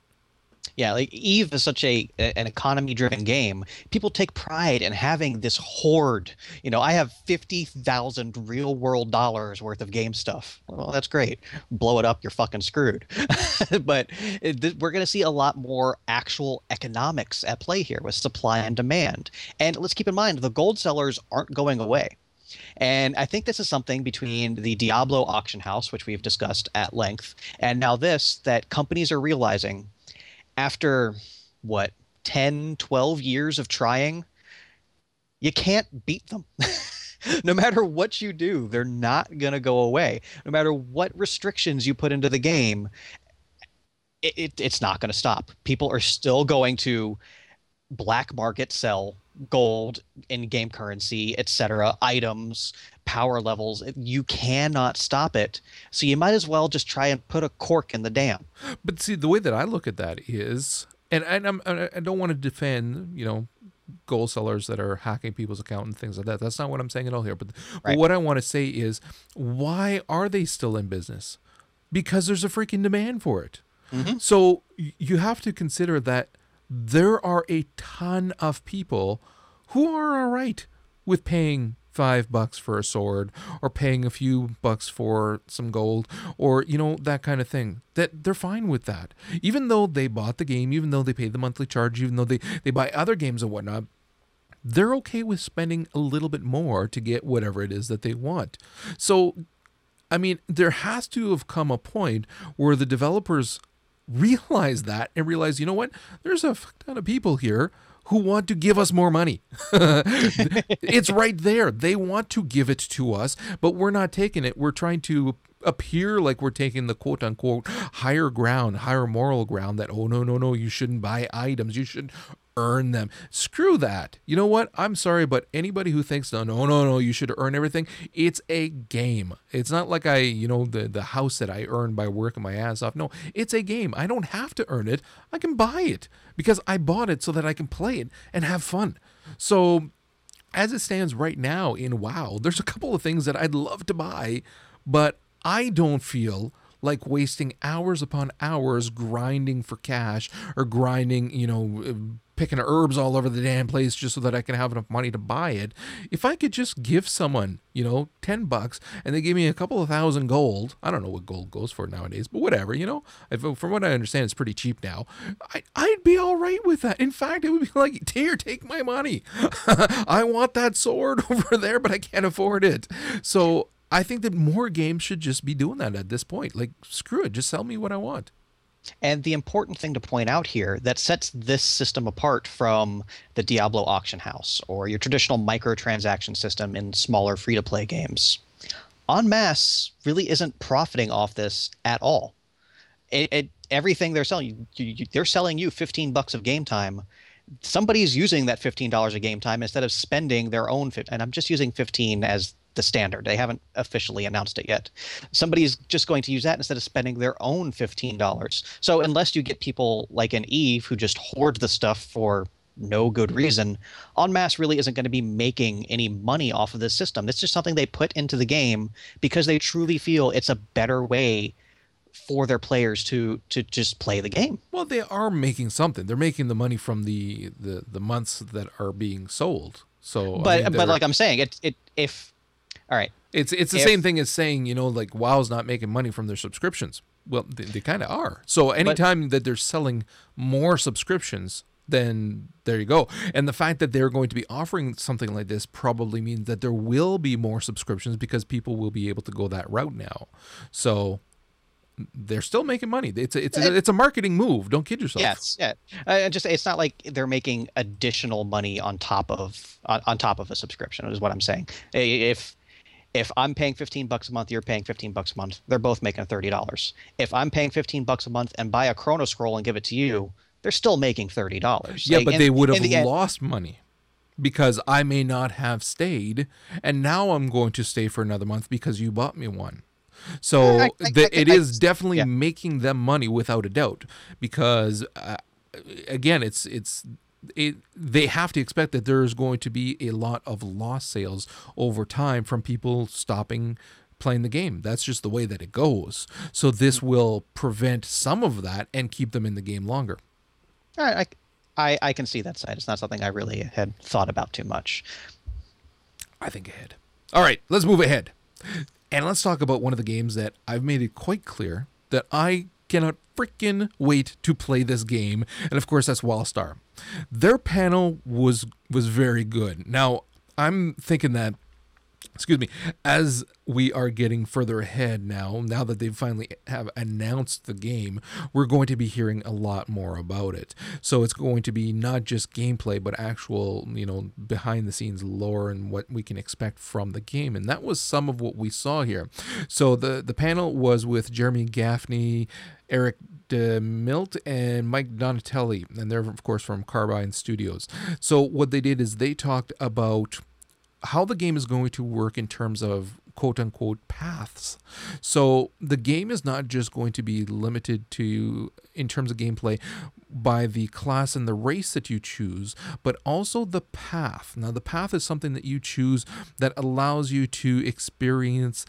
Yeah, like Eve is such a an economy driven game. People take pride in having this hoard. You know, I have fifty thousand real world dollars worth of game stuff. Well, that's great. Blow it up, you're fucking screwed. but it, th- we're going to see a lot more actual economics at play here with supply and demand. And let's keep in mind the gold sellers aren't going away. And I think this is something between the Diablo auction house, which we've discussed at length, and now this that companies are realizing after what 10, 12 years of trying, you can't beat them. no matter what you do, they're not going to go away. No matter what restrictions you put into the game, it, it, it's not going to stop. People are still going to black market sell gold in game currency, etc., items, power levels. You cannot stop it. So you might as well just try and put a cork in the dam. But see, the way that I look at that is, and, and I'm, I don't want to defend, you know, gold sellers that are hacking people's account and things like that. That's not what I'm saying at all here. But, right. but what I want to say is, why are they still in business? Because there's a freaking demand for it. Mm-hmm. So you have to consider that there are a ton of people who are all right with paying five bucks for a sword or paying a few bucks for some gold or you know that kind of thing. That they're fine with that. Even though they bought the game even though they paid the monthly charge even though they they buy other games and whatnot they're okay with spending a little bit more to get whatever it is that they want. So i mean there has to have come a point where the developers realize that and realize, you know what? There's a ton of people here who want to give us more money. it's right there. They want to give it to us, but we're not taking it. We're trying to appear like we're taking the quote unquote higher ground, higher moral ground that, oh, no, no, no, you shouldn't buy items. You should earn them. Screw that. You know what? I'm sorry, but anybody who thinks no, no, no, no, you should earn everything, it's a game. It's not like I, you know, the the house that I earn by working my ass off. No, it's a game. I don't have to earn it. I can buy it because I bought it so that I can play it and have fun. So, as it stands right now in WoW, there's a couple of things that I'd love to buy, but I don't feel like wasting hours upon hours grinding for cash or grinding, you know, uh, picking herbs all over the damn place just so that I can have enough money to buy it. If I could just give someone, you know, 10 bucks and they give me a couple of thousand gold, I don't know what gold goes for nowadays, but whatever, you know, if, from what I understand, it's pretty cheap now. I, I'd be all right with that. In fact, it would be like, here, take my money. I want that sword over there, but I can't afford it. So I think that more games should just be doing that at this point. Like, screw it, just sell me what I want. And the important thing to point out here that sets this system apart from the Diablo auction house or your traditional microtransaction system in smaller free to play games. En masse really isn't profiting off this at all. It, it, everything they're selling, you, you, they're selling you 15 bucks of game time. Somebody's using that $15 of game time instead of spending their own, and I'm just using 15 as the standard. They haven't officially announced it yet. Somebody's just going to use that instead of spending their own $15. So unless you get people like an Eve who just hoard the stuff for no good reason, En masse really isn't going to be making any money off of this system. It's just something they put into the game because they truly feel it's a better way for their players to to just play the game. Well, they are making something. They're making the money from the the, the months that are being sold. So, but I mean, but like I'm saying, it it if all right. It's it's the if, same thing as saying you know like WoW's not making money from their subscriptions. Well, they, they kind of are. So anytime but, that they're selling more subscriptions, then there you go. And the fact that they're going to be offering something like this probably means that there will be more subscriptions because people will be able to go that route now. So they're still making money. It's a, it's a, it's a marketing move. Don't kid yourself. Yes, yeah. Uh, just it's not like they're making additional money on top of on, on top of a subscription. Is what I'm saying. If if I'm paying 15 bucks a month, you're paying 15 bucks a month. They're both making $30. If I'm paying 15 bucks a month and buy a Chrono Scroll and give it to you, they're still making $30. Yeah, like, but they would have the lost money because I may not have stayed, and now I'm going to stay for another month because you bought me one. So I, I, the, I, it is definitely yeah. making them money without a doubt because uh, again, it's it's it, they have to expect that there's going to be a lot of lost sales over time from people stopping playing the game. That's just the way that it goes. So this mm-hmm. will prevent some of that and keep them in the game longer. All right, I, I I can see that side. It's not something I really had thought about too much. I think ahead. All right, let's move ahead. And let's talk about one of the games that I've made it quite clear that I cannot freaking wait to play this game. And of course, that's Wildstar. Their panel was was very good. Now, I'm thinking that excuse me as we are getting further ahead now now that they finally have announced the game we're going to be hearing a lot more about it. So it's going to be not just gameplay but actual you know behind the scenes lore and what we can expect from the game. And that was some of what we saw here. So the the panel was with jeremy gaffney eric DeMilt and Mike Donatelli, and they're of course from Carbine Studios. So what they did is they talked about how the game is going to work in terms of quote unquote paths. So the game is not just going to be limited to, in terms of gameplay, by the class and the race that you choose, but also the path. Now, the path is something that you choose that allows you to experience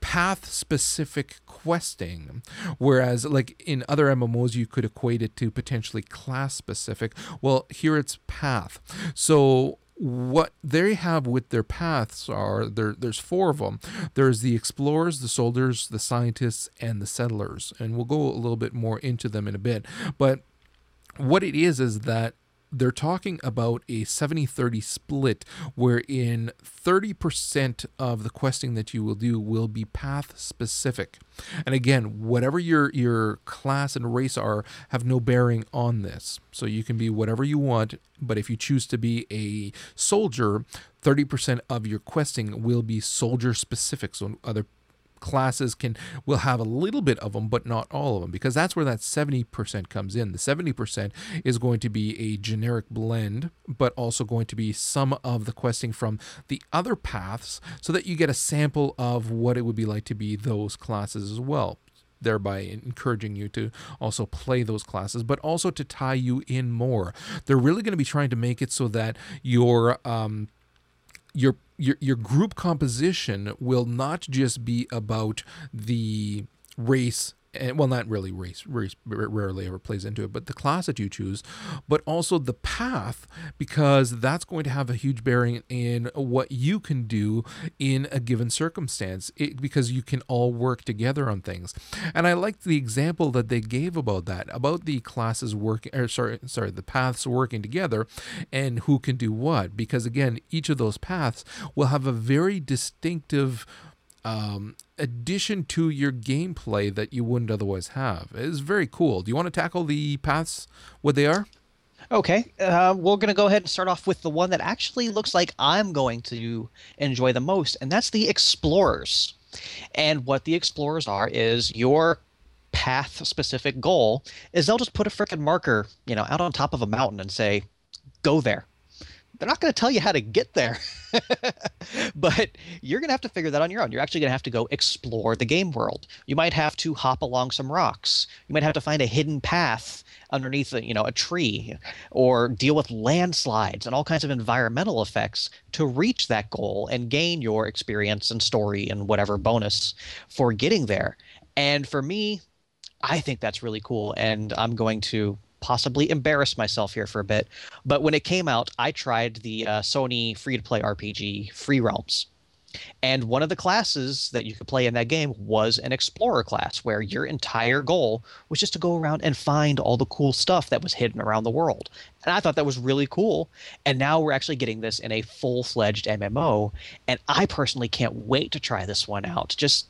path specific questing whereas like in other mmos you could equate it to potentially class specific well here it's path so what they have with their paths are there there's four of them there's the explorers the soldiers the scientists and the settlers and we'll go a little bit more into them in a bit. But what it is is that they're talking about a 70 30 split wherein 30% of the questing that you will do will be path specific. And again, whatever your your class and race are have no bearing on this. So you can be whatever you want, but if you choose to be a soldier, 30% of your questing will be soldier specific. So other classes can will have a little bit of them but not all of them because that's where that 70% comes in the 70% is going to be a generic blend but also going to be some of the questing from the other paths so that you get a sample of what it would be like to be those classes as well thereby encouraging you to also play those classes, but also to tie you in more. They're really going to be trying to make it so that your um, your your your group composition will not just be about the race and well not really race race rarely ever plays into it but the class that you choose but also the path because that's going to have a huge bearing in what you can do in a given circumstance it, because you can all work together on things. And i liked the example that they gave about that about the classes working or sorry sorry the paths working together and who can do what because again each of those paths will have a very distinctive um, addition to your gameplay that you wouldn't otherwise have. It's very cool. Do you want to tackle the paths, what they are? Okay, uh, we're going to go ahead and start off with the one that actually looks like I'm going to enjoy the most, and that's the Explorers. And what the Explorers are is your path specific goal is they'll just put a freaking marker, you know, out on top of a mountain and say, go there they're not going to tell you how to get there. but you're going to have to figure that on your own. You're actually going to have to go explore the game world. You might have to hop along some rocks. You might have to find a hidden path underneath a, you know a tree or deal with landslides and all kinds of environmental effects to reach that goal and gain your experience and story and whatever bonus for getting there. And for me, I think that's really cool and I'm going to possibly embarrass myself here for a bit. But when it came out, I tried the uh, Sony free to play RPG Free Realms. And one of the classes that you could play in that game was an explorer class, where your entire goal was just to go around and find all the cool stuff that was hidden around the world. And I thought that was really cool. And now we're actually getting this in a full fledged MMO. And I personally can't wait to try this one out. Just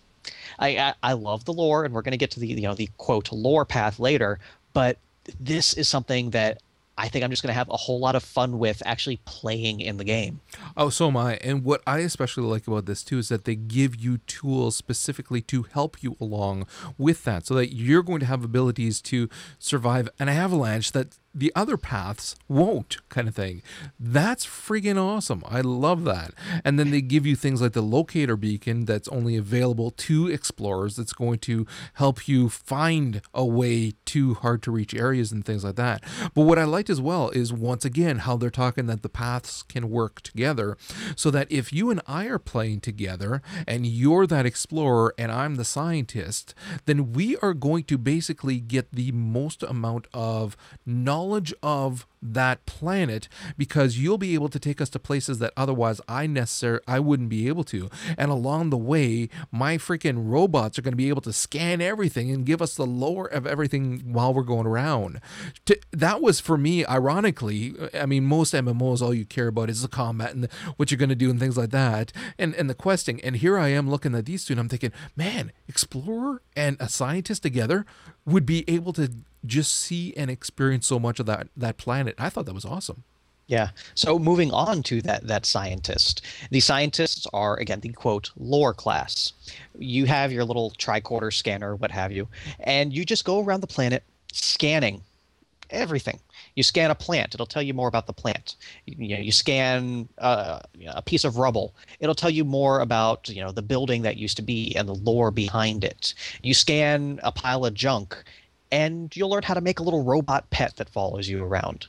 I, I, I love the lore, and we're going to get to the you know the quote lore path later. But this is something that I think I'm just going to have a whole lot of fun with actually playing in the game. Oh, so am I. And what I especially like about this too is that they give you tools specifically to help you along with that so that you're going to have abilities to survive an avalanche that the other paths won't kind of thing. That's friggin awesome. I love that. And then they give you things like the locator beacon that's only available to explorers that's going to help you find a way to hard to reach areas and things like that. But what i liked as well is once again how they're talking that the paths can work together so that if you and i are playing together and you're that explorer and i'm the scientist then we are going to basically get the most amount of knowledge knowledge of that planet because you'll be able to take us to places that otherwise I necessar- I wouldn't be able to. And along the way, my freaking robots are going to be able to scan everything and give us the lore of everything while we're going around. To, that was for me, ironically. I mean, most MMOs, all you care about is the combat and the, what you're going to do and things like that, and and the questing. And here I am looking at these two, and I'm thinking, man, explorer and a scientist together would be able to just see and experience so much of that that planet. I thought that was awesome. Yeah. So moving on to that that scientist. The scientists are again the quote lore class. You have your little tricorder scanner, what have you, and you just go around the planet scanning everything. You scan a plant, it'll tell you more about the plant. You, know, you scan uh, a piece of rubble, it'll tell you more about you know the building that used to be and the lore behind it. You scan a pile of junk, and you'll learn how to make a little robot pet that follows you around.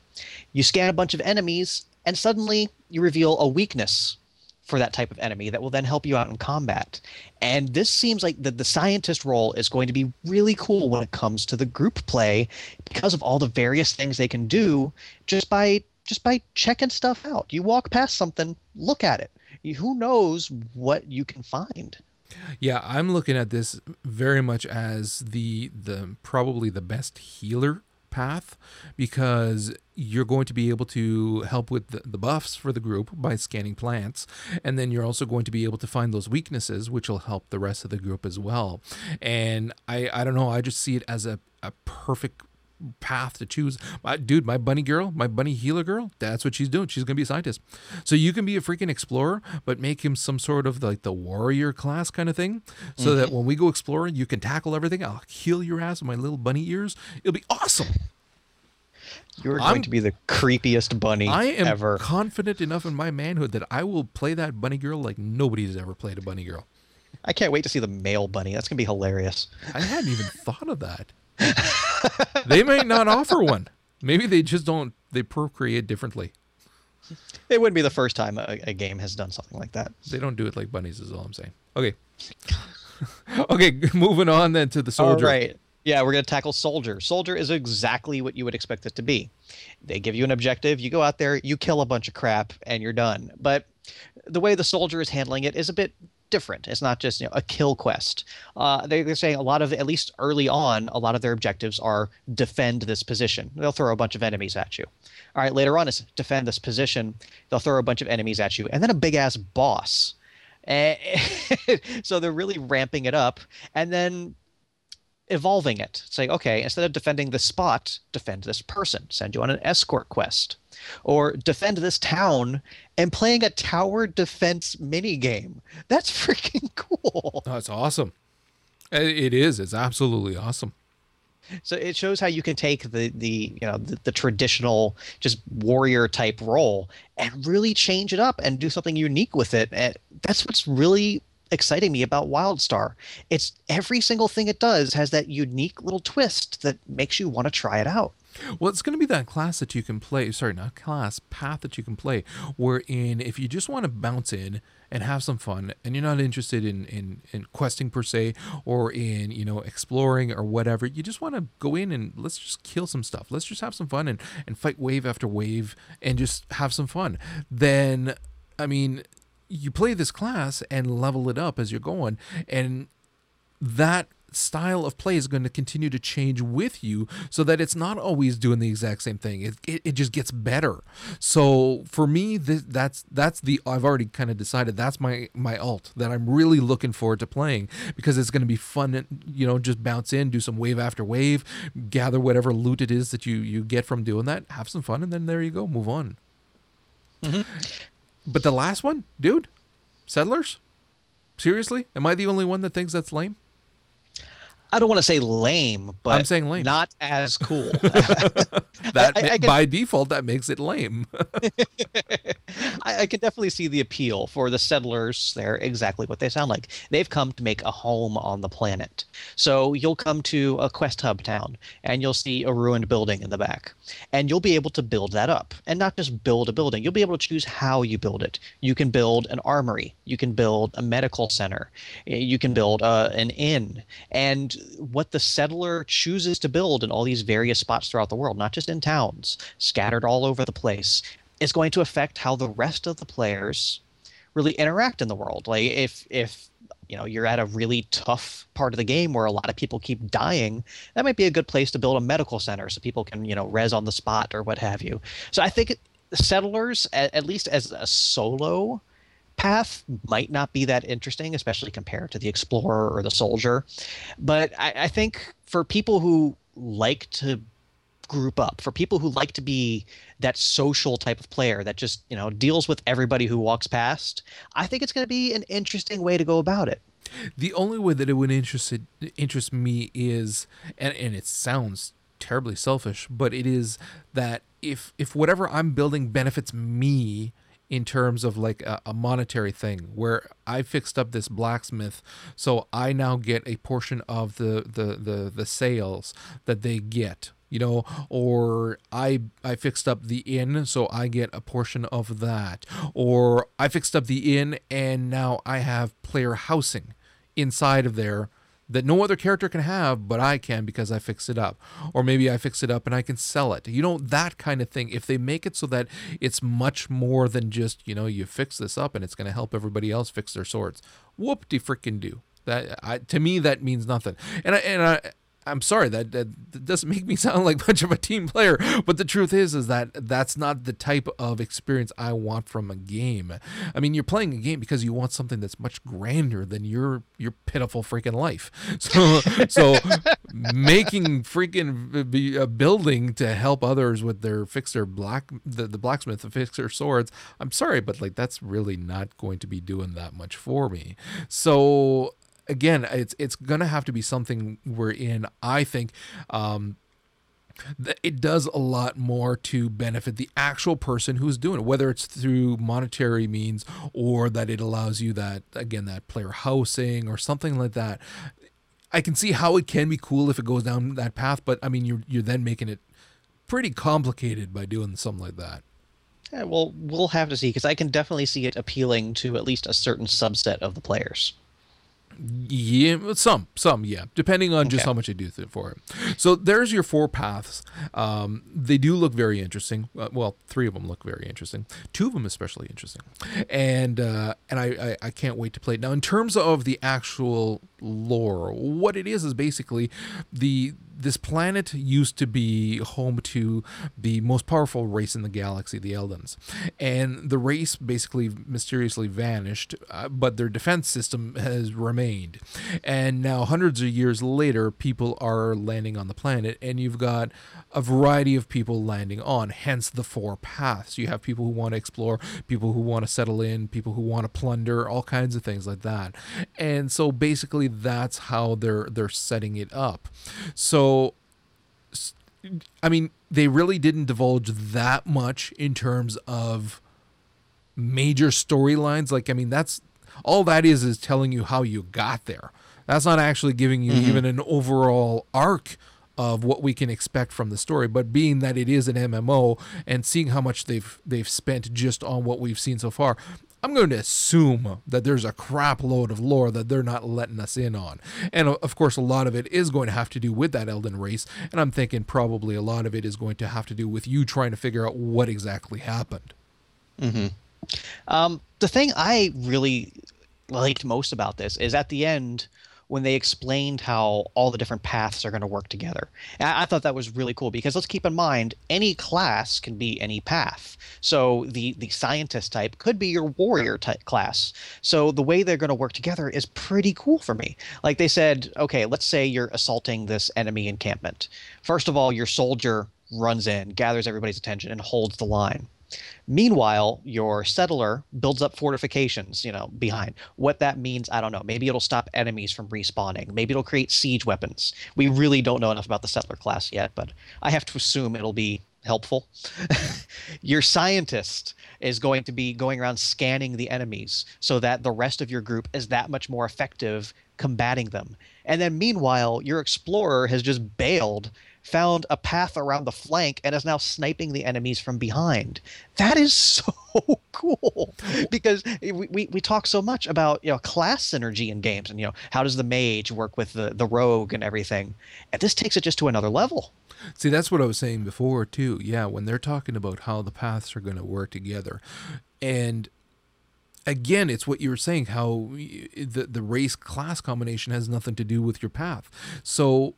You scan a bunch of enemies, and suddenly you reveal a weakness for that type of enemy that will then help you out in combat. And this seems like the, the scientist role is going to be really cool when it comes to the group play because of all the various things they can do just by just by checking stuff out. You walk past something, look at it. Who knows what you can find? Yeah, I'm looking at this very much as the the probably the best healer path because you're going to be able to help with the, the, buffs for the group by scanning plants. And then you're also going to be able to find those weaknesses which will help the rest of the group as well. And i i don't know i just see it as a, a perfect path to choose. My, dude, my bunny girl, my bunny healer girl, that's what she's doing. She's gonna be a scientist. So you can be a freaking explorer, but make him some sort of like the warrior class kind of thing, so mm-hmm. that when we go exploring, you can tackle everything. I'll heal your ass with my little bunny ears. It'll be awesome. You're going I'm, to be the creepiest bunny I am ever. confident enough in my manhood that I will play that bunny girl like nobody's ever played a bunny girl. I can't wait to see the male bunny. That's gonna be hilarious. I hadn't even thought of that. they might not offer one. Maybe they just don't. They procreate differently. It wouldn't be the first time a, a game has done something like that. They don't do it like bunnies. Is all I'm saying. Okay. okay, moving on then to the soldier. All right. Yeah, we're going to tackle soldier. Soldier is exactly what you would expect it to be. They give you an objective, you go out there, you kill a bunch of crap, and you're done. But the way the soldier is handling it is a bit different. It's not just you know, a kill quest. Uh, they, are saying a lot of, at least early on, a lot of their objectives are defend this position. They'll throw a bunch of enemies at you. All right, later on is defend this position. They'll throw a bunch of enemies at you, and then a big ass boss. And so they're really ramping it up, and then evolving it, saying, okay, instead of defending the spot, defend this person, send you on an escort quest, or defend this town and playing a tower defense mini game. That's freaking cool. That's awesome. It is. It's absolutely awesome. So it shows how you can take the the you know the, the, traditional just warrior type role and really change it up and do something unique with it. And that's what's really exciting me about WildStar. It's every single thing it does has that unique little twist that makes you want to try it out. Well, it's going to be that class that you can play. Sorry, not class, path that you can play. Wherein, if you just want to bounce in and have some fun, and you're not interested in, in in questing per se, or in you know exploring or whatever, you just want to go in and let's just kill some stuff. Let's just have some fun and and fight wave after wave and just have some fun. Then, I mean, you play this class and level it up as you're going and that style of play is going to continue to change with you so that it's not always doing the exact same thing. It, it, it just gets better. So for me this, that's that's the i've already kind of decided that's my my alt that i'm really looking forward to playing because it's going to be fun you know just bounce in do some wave after wave gather whatever loot it is that you you get from doing that have some fun and then there you go move on. Mm-hmm. But the last one, dude, Settlers? Seriously? Am I the only one that thinks that's lame? I don't want to say lame, but I'm saying lame. not as cool. That I- I can- by default that makes it lame. I, I can definitely see the appeal for the settlers. They're exactly what they sound like. They've come to make a home on the planet. So you'll come to a quest hub town and you'll see a ruined building in the back. And you'll be able to build that up. And not just build a building, you'll be able to choose how you build it. You can build an armory, you can build a medical center, eh, you can build uh, an inn. And what the settler chooses to build in all these various spots throughout the world, not just in towns, scattered all over the place, is going to affect how the rest of the players really interact in the world. Like if if you know you're at a really tough part of the game where a lot of people keep dying, that might be a good place to build a medical center so people can you know res on the spot or what have you. So I think settlers, at, at least as a solo path, might not be that interesting, especially compared to the explorer or the soldier. But I, I think for people who like to group up for people who like to be that social type of player that just you know deals with everybody who walks past i think it's going to be an interesting way to go about it The only way that it would interest interest me is, and and it sounds terribly selfish, but it is that if if whatever I'm building benefits me in terms of like a, a monetary thing, where I fixed up this blacksmith, so I now get a portion of the the the, the sales that they get you know or i i fixed up the inn so i get a portion of that or i fixed up the inn and now i have player housing inside of there that no other character can have, but I can because I fixed it up. Or maybe I fix it up and I can sell it. You know, that kind of thing. If they make it so that it's much more than just, you know, you fix this up and it's going to help everybody else fix their swords. Whoop de frickin' do. That I, to me that means nothing. And I and I I'm sorry that, that doesn't make me sound like much of a team player, but the truth is is that that's not the type of experience I want from a game. I mean, you're playing a game because you want something that's much grander than your your pitiful freaking life. So so making freaking be a building to help others with their fix their black the, the blacksmith to fix their swords. I'm sorry, but like that's really not going to be doing that much for me. So again, it's it's gonna have to be something we're in. I think um, it does a lot more to benefit the actual person who's doing it, whether it's through monetary means or that it allows you that again that player housing or something like that. I can see how it can be cool if it goes down that path, but I mean you're you're then making it pretty complicated by doing something like that. Yeah, well, we'll have to see because I can definitely see it appealing to at least a certain subset of the players. Yeah, some, some, yeah, depending on just how much I do th- for it. So there's your four paths. Um, they do look very interesting. Uh, well, three of them look very interesting. Two of them especially interesting, and uh, and I, I I can't wait to play it. Now, in terms of the actual lore, what it is is basically the this planet used to be home to the most powerful race in the galaxy, the Eldans. And the race basically mysteriously vanished, uh, but their defense system has remained. And now, hundreds of years later, people are landing on the planet, and you've got a variety of people landing on, hence the four paths. You have people who want to explore, people who want to settle in, people who want to plunder, all kinds of things like that. And so basically that's how they're they're setting it up. So I mean, they really didn't divulge that much in terms of major storylines. Like, I mean, that's all that is is telling you how you got there. That's not actually giving you mm-hmm. even an overall arc of what we can expect from the story. But being that it is an MMO and seeing how much they've they've spent just on what we've seen so far, I'm going to assume that there's a crap load of lore that they're not letting us in on. And of course, a lot of it is going to have to do with that Eldan race. And I'm thinking probably a lot of it is going to have to do with you trying to figure out what exactly happened. Um, the thing I really liked most about this is at the end when they explained how all the different paths are going to work together. I, I thought that was really cool because let's keep in mind any class can be any path. So the the scientist type could be your warrior type class. So the way they're going to work together is pretty cool for me. Like they said, okay, let's say you're assaulting this enemy encampment. First of all, your soldier runs in, gathers everybody's attention, and holds the line. Meanwhile, your settler builds up fortifications, you know, behind. What that means, I don't know. Maybe it'll stop enemies from respawning. Maybe it'll create siege weapons. We really don't know enough about the settler class yet, but I have to assume it'll be helpful. your scientist is going to be going around scanning the enemies so that the rest of your group is that much more effective combating them. And then meanwhile, your explorer has just bailed found a path around the flank and is now sniping the enemies from behind. That is so cool because we, we, we talk so much about you know class synergy in games and you know how does the mage work with the, the rogue and everything. And this takes it just to another level. See, that's what I was saying before too. Yeah, when they're talking about how the paths are going to work together, and again, it's what you were saying how the the race class combination has nothing to do with your path. So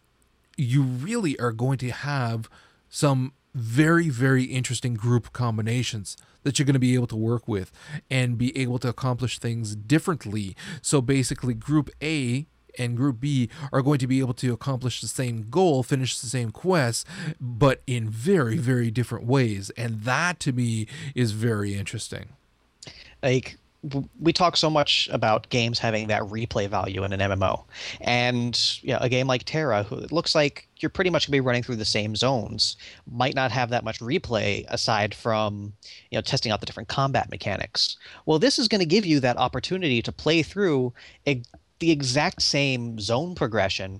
you really are going to have some very very interesting group combinations that you're going to be able to work with and be able to accomplish things differently. So basically group A and group B are going to be able to accomplish the same goal, finish the same quest, but in very very different ways. And that to me is very interesting. Like we talk so much about games having that replay value in an MMO, and a game like TERA, who it looks like you're pretty much gonna be running through the same zones, might not have that much replay aside from you know testing out the different combat mechanics. Well, this is going to give you that opportunity to play through the exact same zone progression,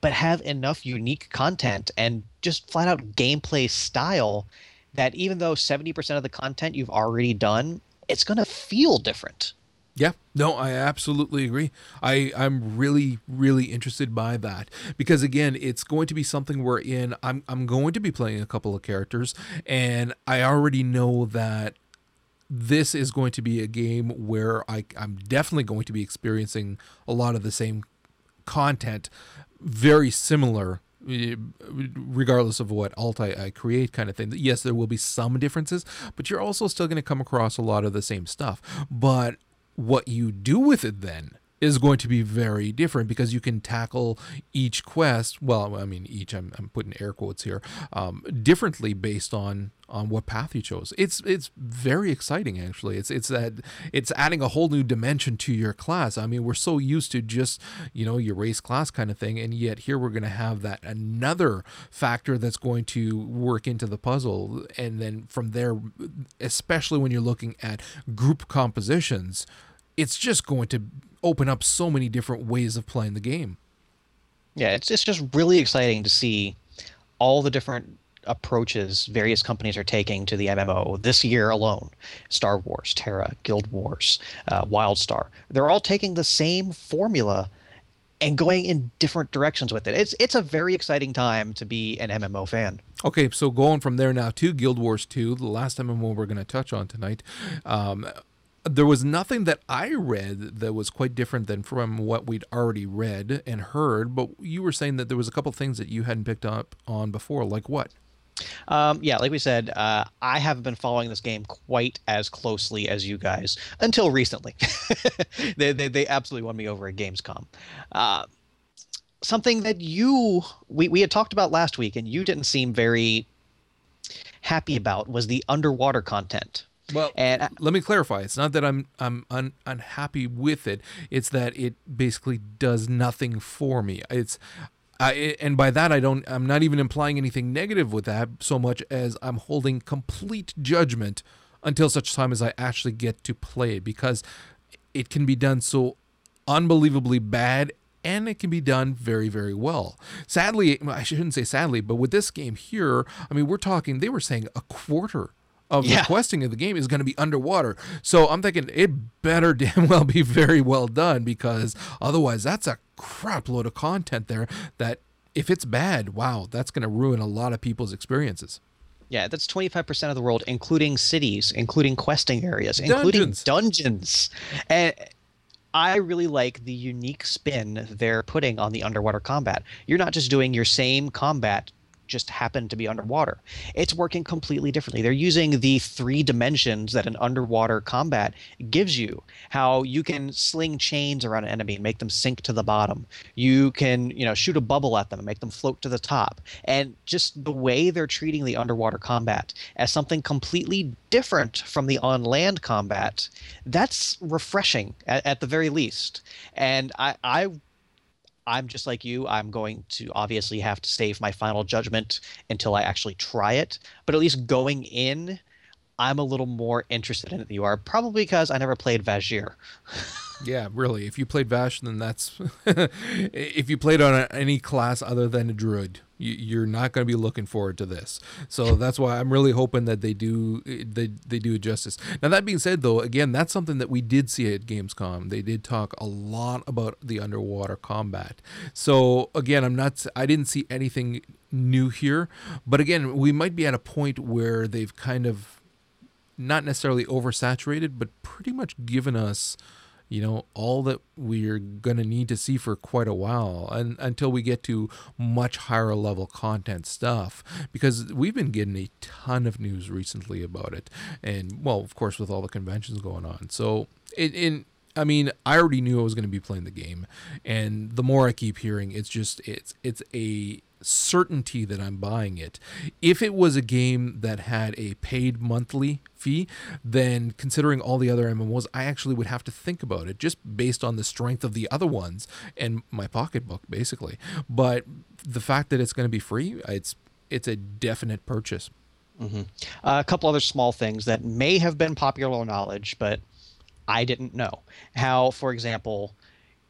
but have enough unique content and just flat out gameplay style that even though 70% of the content you've already done it's going to feel different. Yeah, no, I absolutely agree. I I'm really really interested by that because again, it's going to be something wherein I'm I'm going to be playing a couple of characters, and I already know that this is going to be a game where I I'm definitely going to be experiencing a lot of the same content, very similar regardless of what alt I, I, create kind of thing yes there will be some differences but you're also still going to come across a lot of the same stuff. But what you do with it then is going to be very different because you can tackle each quest. Well, I mean, each. I'm, I'm putting air quotes here. Um, differently based on on what path you chose. It's it's very exciting actually. It's it's that it's adding a whole new dimension to your class. I mean, we're so used to just you know your race class kind of thing, and yet here we're going to have that another factor that's going to work into the puzzle, and then from there, especially when you're looking at group compositions, it's just going to open up so many different ways of playing the game. Yeah, it's it's just really exciting to see all the different approaches various companies are taking to the MMO this year alone. Star Wars, TERA, Guild Wars, uh, WildStar. They're all taking the same formula and going in different directions with it. It's it's a very exciting time to be an MMO fan. Okay, so going from there now to Guild Wars 2, the last MMO we're going to touch on tonight. Um, there was nothing that I read that was quite different than from what we'd already read and heard. But you were saying that there was a couple things that you hadn't picked up on before, like what? Um, yeah, like we said, uh, I haven't been following this game quite as closely as you guys until recently. they, they, they absolutely won me over at Gamescom. Uh, something that you we, we had talked about last week and you didn't seem very happy about was the underwater content well, and I, let me clarify. It's not that I'm I'm un, unhappy with it. It's that it basically does nothing for me. It's I, and by that I don't I'm not even implying anything negative with that so much as I'm holding complete judgment until such time as I actually get to play it because it can be done so unbelievably bad and it can be done very very well. Sadly, I shouldn't say sadly, but with this game here, I mean we're talking they were saying a quarter of yeah. the questing of the game is going to be underwater. So I'm thinking it better damn well be very well done because otherwise that's a crap load of content there that if it's bad, wow, that's going to ruin a lot of people's experiences. Yeah, that's 25% of the world, including cities, including questing areas, including dungeons. And I really like the unique spin they're putting on the underwater combat. You're not just doing your same combat just happen to be underwater. It's working completely differently. They're using the three dimensions that an underwater combat gives you. How you can sling chains around an enemy and make them sink to the bottom. You can, you know, shoot a bubble at them and make them float to the top. And just the way they're treating the underwater combat as something completely different from the on land combat, that's refreshing at, at the very least. And I, I I'm just like you. I'm going to obviously have to save my final judgment until I actually try it. But at least going in, I'm a little more interested in it than you are. Probably because I never played Vashj'ir. Yeah, really. If you played Vash, then that's. if you played on any class other than a druid, you, are not going to be looking forward to this. So that's why I'm really hoping that they do they they do justice. Now that being said, though, again, that's something that we did see at Gamescom. They did talk a lot about the underwater combat. So again, I'm not. I didn't see anything new here, but again, we might be at a point where they've kind of not necessarily oversaturated, but pretty much given us you know all that we're going to need to see for quite a while and until we get to much higher level content stuff. Because we've been getting a ton of news recently about it. And well of course with all the conventions going on. So in I mean, I already knew I was going to be playing the game, and the more I keep hearing, it's just it's it's a certainty that I'm buying it. If it was a game that had a paid monthly fee, then considering all the other MMOs, I actually would have to think about it just based on the strength of the other ones and my pocketbook, basically. But the fact that it's going to be free, it's it's a definite purchase. Mm-hmm. Uh, a couple other small things that may have been popular knowledge, but I didn't know. How, for example,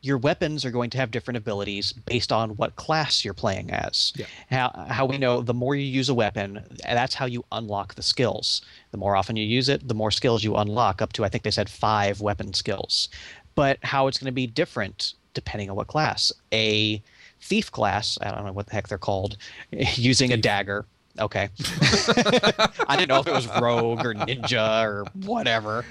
your weapons are going to have different abilities based on what class you're playing as. Yeah. How, how we know the more you use a weapon, that's how you unlock the skills. The more often you use it, the more skills you unlock, up to, I think they said five weapon skills. But how it's going to be different depending on what class. A thief class, I don't know what the heck they're called, using a dagger. Okay. I didn't know if it was rogue or ninja or whatever.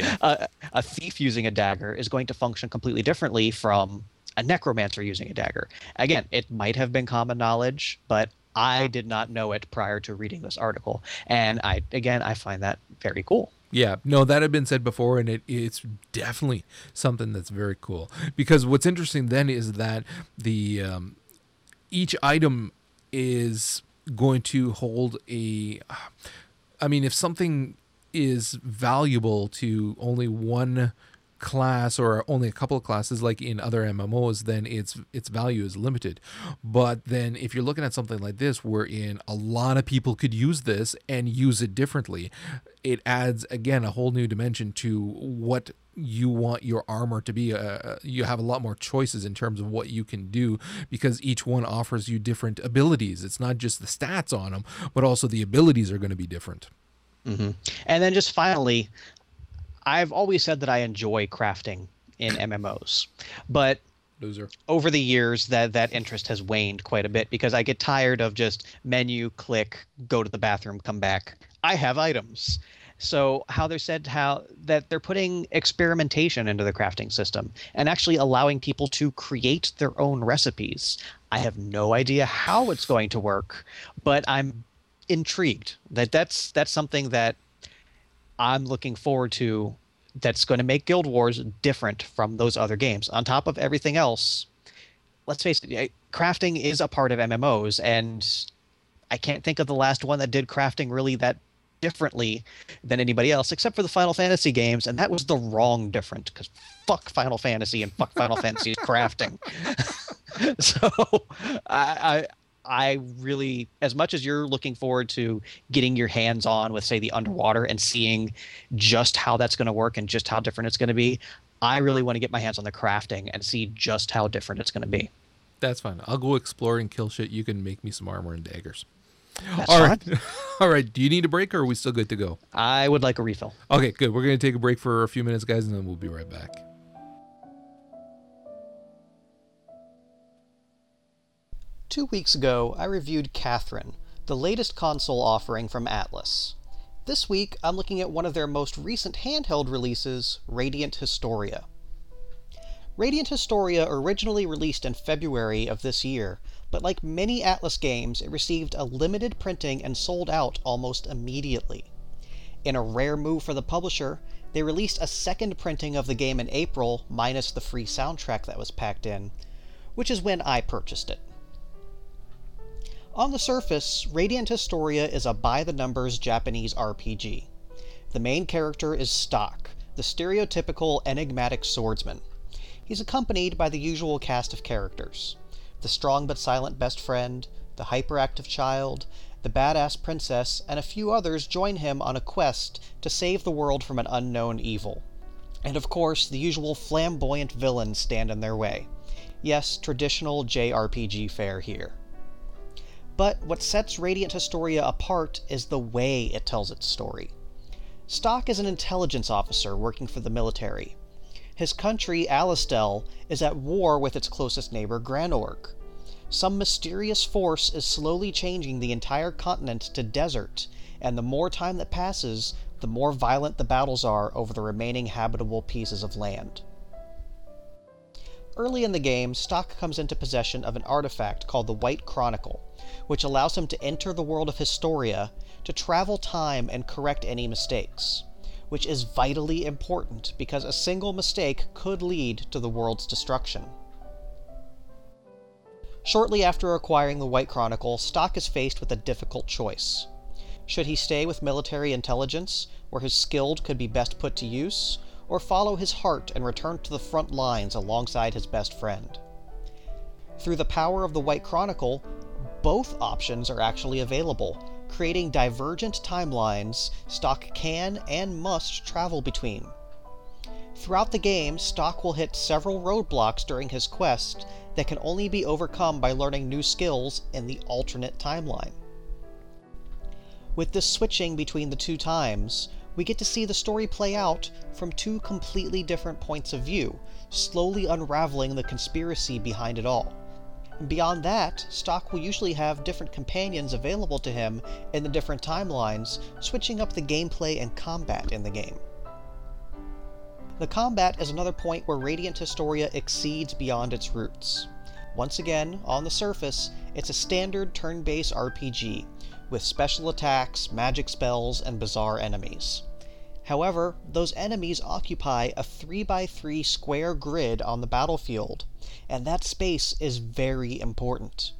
Yeah. Uh, a thief using a dagger is going to function completely differently from a necromancer using a dagger. Again, it might have been common knowledge, but I did not know it prior to reading this article. And I again I find that very cool. Yeah, no, that had been said before, and it, it's definitely something that's very cool. Because what's interesting then is that the um, each item is going to hold a. I mean, if something is valuable to only one class or only a couple of classes like in other MMOs then its its value is limited. But then if you're looking at something like this wherein a lot of people could use this and use it differently it adds again a whole new dimension to what you want your armor to be. Uh, you have a lot more choices in terms of what you can do because each one offers you different abilities. It's not just the stats on them but also the abilities are going to be different Mm-hmm. And then just finally, I've always said that I enjoy crafting in MMOs, but loser over the years that that interest has waned quite a bit because I get tired of just menu click go to the bathroom come back I have items so how they said how that they're putting experimentation into the crafting system and actually allowing people to create their own recipes. I have no idea how it's going to work, but I'm intrigued. That that's that's something that I'm looking forward to. That's going to make Guild Wars different from those other games. On top of everything else, let's face it, eh, crafting is a part of MMOs, and I can't think of the last one that did crafting really that differently than anybody else, except for the Final Fantasy games, and that was the wrong different because fuck Final Fantasy and fuck Final Fantasy's crafting. so I, I really, as much as you're looking forward to getting your hands on with, say, the underwater and seeing just how that's going to work and just how different it's going to be, I really want to get my hands on the crafting and see just how different it's going to be. That's fine. I'll go explore and kill shit. You can make me some armor and daggers. That's All right. All right. Do you need a break or are we still good to go? I would like a refill. Okay, good. We're going to take a break for a few minutes, guys, and then we'll be right back. Two weeks ago, I reviewed Catherine, the latest console offering from Atlus. This week, I'm looking at one of their most recent handheld releases, Radiant Historia. Radiant Historia originally released in February of this year, but like many Atlus games, it received a limited printing and sold out almost immediately. In a rare move for the publisher, they released a second printing of the game in April, minus the free soundtrack that was packed in, which is when I purchased it. On the surface, Radiant Historia is a by the numbers Japanese RPG. The main character is Stock, the stereotypical enigmatic swordsman. He's accompanied by the usual cast of characters the strong but silent best friend, the hyperactive child, the badass princess, and a few others join him on a quest to save the world from an unknown evil. And of course, the usual flamboyant villains stand in their way. Yes, traditional JRPG fare here. But what sets Radiant Historia apart is the way it tells its story. Stock is an intelligence officer working for the military. His country, Alistel, is at war with its closest neighbor, Granorg. Some mysterious force is slowly changing the entire continent to desert, and the more time that passes, the more violent the battles are over the remaining habitable pieces of land. Early in the game, Stock comes into possession of an artifact called the White Chronicle, which allows him to enter the world of Historia to travel time and correct any mistakes which is vitally important because a single mistake could lead to the world's destruction. Shortly after acquiring the White Chronicle, Stock is faced with a difficult choice. Should he stay with military intelligence, where his skill could be best put to use, or follow his heart and return to the front lines alongside his best friend? Through the power of the White Chronicle, both options are actually available, creating divergent timelines Stock can and must travel between. Throughout the game, Stock will hit several roadblocks during his quest that can only be overcome by learning new skills in the alternate timeline. With this switching between the two times, we get to see the story play out from two completely different points of view, slowly unraveling the conspiracy behind it all. Beyond that, Stock will usually have different companions available to him in the different timelines, switching up the gameplay and combat in the game. The combat is another point where Radiant Historia exceeds beyond its roots. Once again, on the surface, it's a standard turn based RPG, with special attacks, magic spells, and bizarre enemies. However, those enemies occupy a 3x3 square grid on the battlefield, and that space is very important.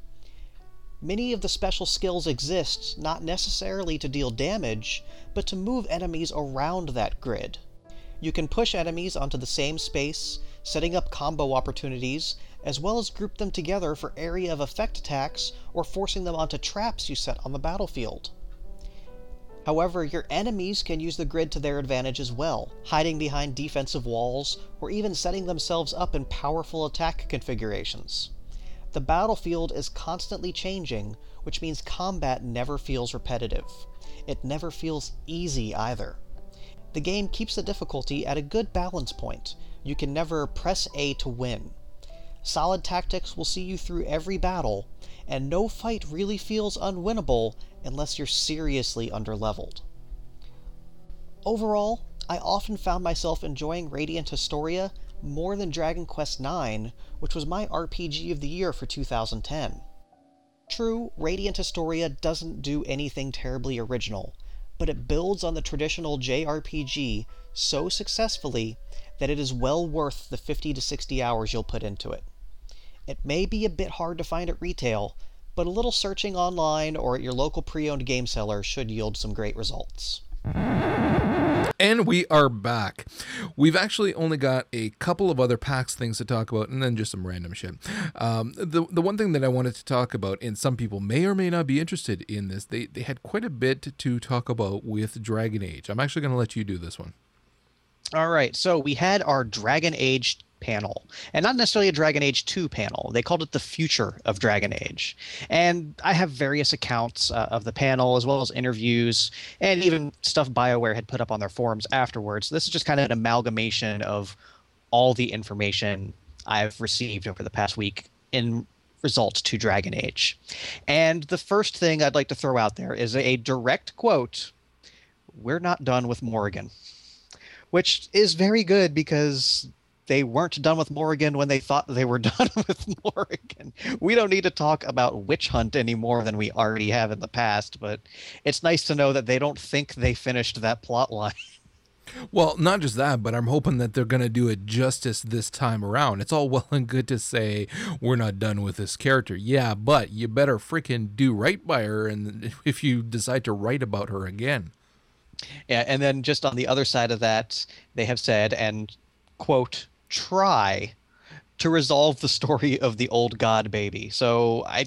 Many of the special skills exist not necessarily to deal damage, but to move enemies around that grid. You can push enemies onto the same space, setting up combo opportunities, as well as group them together for area of effect attacks or forcing them onto traps you set on the battlefield. However, your enemies can use the grid to their advantage as well, hiding behind defensive walls or even setting themselves up in powerful attack configurations. The battlefield is constantly changing, which means combat never feels repetitive. It never feels easy either. The game keeps the difficulty at a good balance point. You can never press A to win. Solid tactics will see you through every battle, and no fight really feels unwinnable unless you're seriously underleveled. Overall, I often found myself enjoying Radiant Historia more than Dragon Quest IX, which was my RPG of the year for 2010. True, Radiant Historia doesn't do anything terribly original, but it builds on the traditional JRPG so successfully that it is well worth the 50 to 60 hours you'll put into it. It may be a bit hard to find at retail, but a little searching online or at your local pre owned game seller should yield some great results. And we are back. We've actually only got a couple of other PAX things to talk about, and then just some random shit. Um, the the one thing that I wanted to talk about, and some people may or may not be interested in this, they they had quite a bit to talk about with Dragon Age. I'm actually going to let you do this one. All right, so we had our Dragon Age panel, and not necessarily a Dragon Age 2 panel. They called it the future of Dragon Age. And I have various accounts uh, of the panel, as well as interviews, and even stuff BioWare had put up on their forums afterwards. So this is just kind of an amalgamation of all the information I've received over the past week in results to Dragon Age. And the first thing I'd like to throw out there is a direct quote We're not done with Morrigan which is very good because they weren't done with Morrigan when they thought they were done with Morrigan. We don't need to talk about Witch Hunt any more than we already have in the past, but it's nice to know that they don't think they finished that plot line. Well, not just that, but I'm hoping that they're going to do it justice this time around. It's all well and good to say we're not done with this character. Yeah, but you better freaking do right by her and if you decide to write about her again. Yeah, and then just on the other side of that, they have said and quote try to resolve the story of the old god baby. So I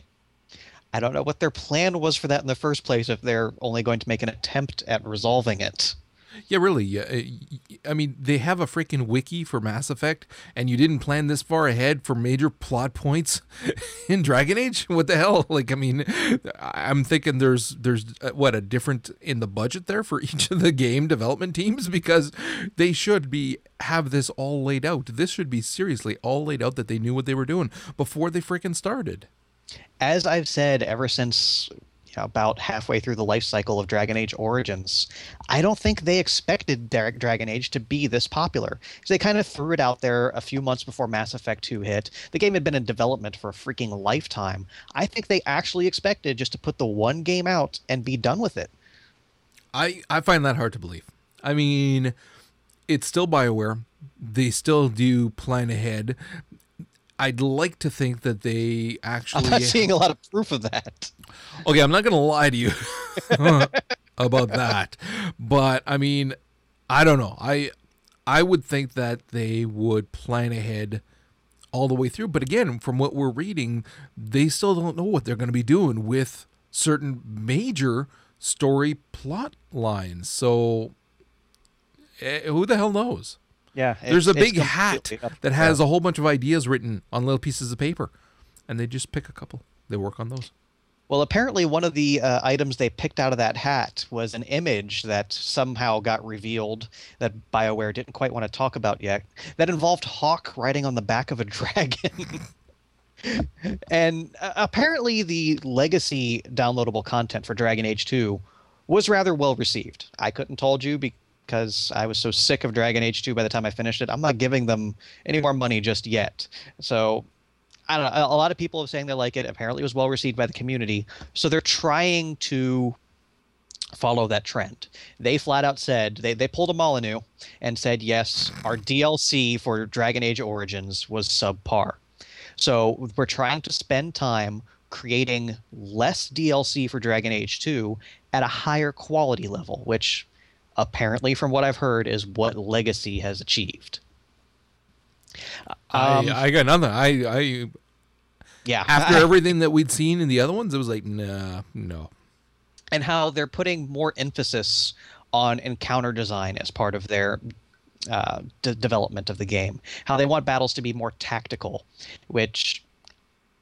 I don't know what their plan was for that in the first place if they're only going to make an attempt at resolving it. Yeah, really. Yeah, uh, I mean, they have a freaking wiki for Mass Effect, and you didn't plan this far ahead for major plot points in Dragon Age. What the hell? Like, I mean, I'm thinking there's there's uh, what a different in the budget there for each of the game development teams because they should be have this all laid out. This should be seriously all laid out that they knew what they were doing before they freaking started. As I've said ever since about halfway through the life cycle of Dragon Age Origins. I don't think they expected Dragon Age to be this popular. They kind of threw it out there a few months before Mass Effect 2 hit. The game had been in development for a freaking lifetime. I think they actually expected just to put the one game out and be done with it. I, I find that hard to believe. I mean, it's still BioWare. They still do plan ahead. I'd like to think that they actually. I'm not seeing a lot of proof of that. Okay, I'm not going to lie to you about that, but I mean, I don't know. I I would think that they would plan ahead all the way through, but again, from what we're reading, they still don't know what they're going to be doing with certain major story plot lines. So, eh, who the hell knows? Yeah, there's a big hat that has a whole bunch of ideas written on little pieces of paper, and they just pick a couple. They work on those. Well, apparently, one of the uh, items they picked out of that hat was an image that somehow got revealed that BioWare didn't quite want to talk about yet that involved Hawke riding on the back of a dragon. and uh, apparently, the legacy downloadable content for Dragon Age 2 was rather well received. I couldn't told you because I was so sick of Dragon Age 2 by the time I finished it. I'm not giving them any more money just yet. So I don't know. A lot of people are saying they like it. Apparently, it was well received by the community. So they're trying to follow that trend. They flat out said they, they pulled a Molyneux and said, yes, our DLC for Dragon Age Origins was subpar. So we're trying to spend time creating less DLC for Dragon Age 2 at a higher quality level, which apparently, from what I've heard, is what Legacy has achieved. Um, I, I got nothing. I, I, yeah. After everything that we'd seen in the other ones, it was like, nah, no. And how they're putting more emphasis on encounter design as part of their uh, d- development of the game. How they want battles to be more tactical, which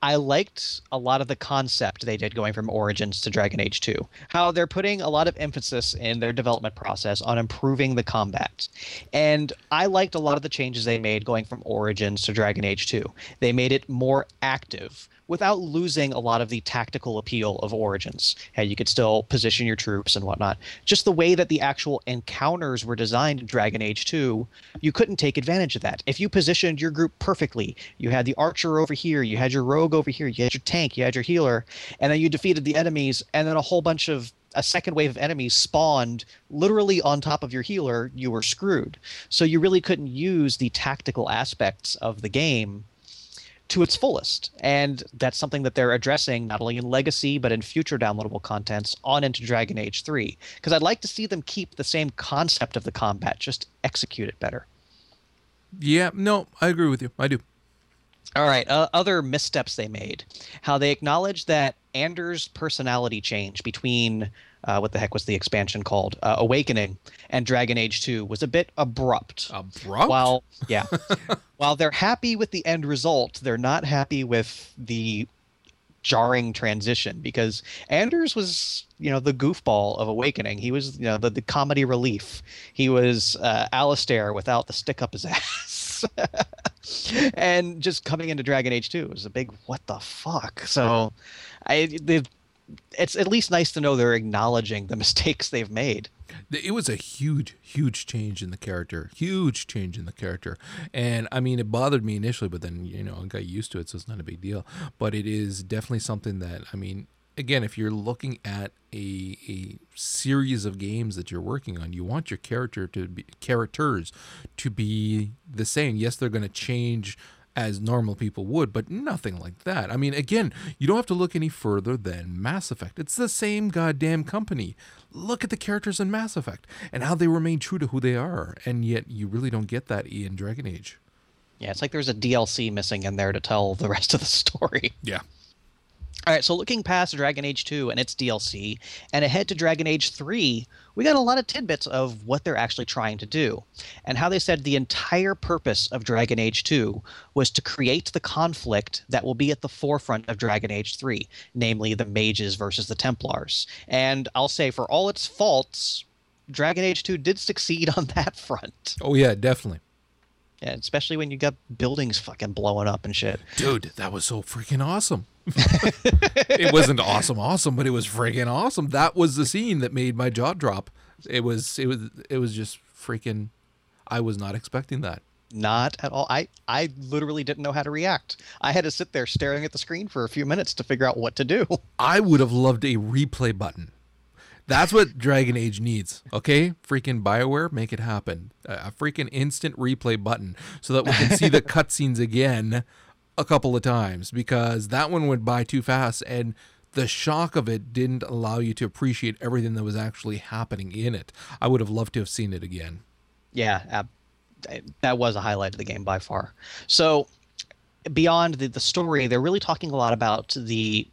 I liked a lot of the concept they did going from Origins to Dragon Age 2. How they're putting a lot of emphasis in their development process on improving the combat. And I liked a lot of the changes they made going from Origins to Dragon Age 2. They made it more active without losing a lot of the tactical appeal of Origins. How you could still position your troops and whatnot. Just the way that the actual encounters were designed in Dragon Age 2, you couldn't take advantage of that. If you positioned your group perfectly, you had the archer over here, you had your rogue over here, you had your tank, you had your healer, and then you defeated the enemies, and then a whole bunch of a second wave of enemies spawned literally on top of your healer, you were screwed. So you really couldn't use the tactical aspects of the game to its fullest. And that's something that they're addressing not only in Legacy, but in future downloadable contents on into Dragon Age 3. Because I'd like to see them keep the same concept of the combat, just execute it better. Yeah, no, I agree with you. I do. All right, uh, other missteps they made. How they acknowledged that Anders' personality change between uh, what the heck was the expansion called? Uh, Awakening and Dragon Age 2 was a bit abrupt. Abrupt? While, yeah. while they're happy with the end result, they're not happy with the jarring transition because Anders was, you know, the goofball of Awakening. He was, you know, the, the comedy relief. He was uh, Alistair without the stick up his ass. and just coming into Dragon Age 2 was a big what the fuck. So I the it's at least nice to know they're acknowledging the mistakes they've made. It was a huge, huge change in the character. Huge change in the character. And I mean, it bothered me initially, but then, you know, I got used to it, so it's not a big deal. But it is definitely something that, I mean, again, if you're looking at a, a series of games that you're working on, you want your character to be characters to be the same. Yes, they're going to change as normal people would, but nothing like that. I mean, again, you don't have to look any further than Mass Effect. It's the same goddamn company. Look at the characters in Mass Effect and how they remain true to who they are, and yet you really don't get that in Dragon Age. Yeah, it's like there's a DLC missing in there to tell the rest of the story. Yeah. All right, so looking past Dragon Age 2 and its DLC and ahead to Dragon Age 3, we got a lot of tidbits of what they're actually trying to do and how they said the entire purpose of Dragon Age 2 was to create the conflict that will be at the forefront of Dragon Age 3, namely the mages versus the Templars. And I'll say, for all its faults, Dragon Age 2 did succeed on that front. Oh, yeah, definitely. Yeah, especially when you got buildings fucking blowing up and shit. Dude, that was so freaking awesome. It wasn't awesome, awesome, but it was freaking awesome. That was the scene that made my jaw drop. It was, it was, it was just freaking. I was not expecting that. Not at all. I I literally didn't know how to react. I had to sit there staring at the screen for a few minutes to figure out what to do. I would have loved a replay button. That's what Dragon Age needs. Okay, freaking Bioware, make it happen. A freaking instant replay button so that we can see the cutscenes again a couple of times because that one went by too fast and the shock of it didn't allow you to appreciate everything that was actually happening in it. I would have loved to have seen it again. Yeah, uh, that was a highlight of the game by far. So beyond the, the story, they're really talking a lot about the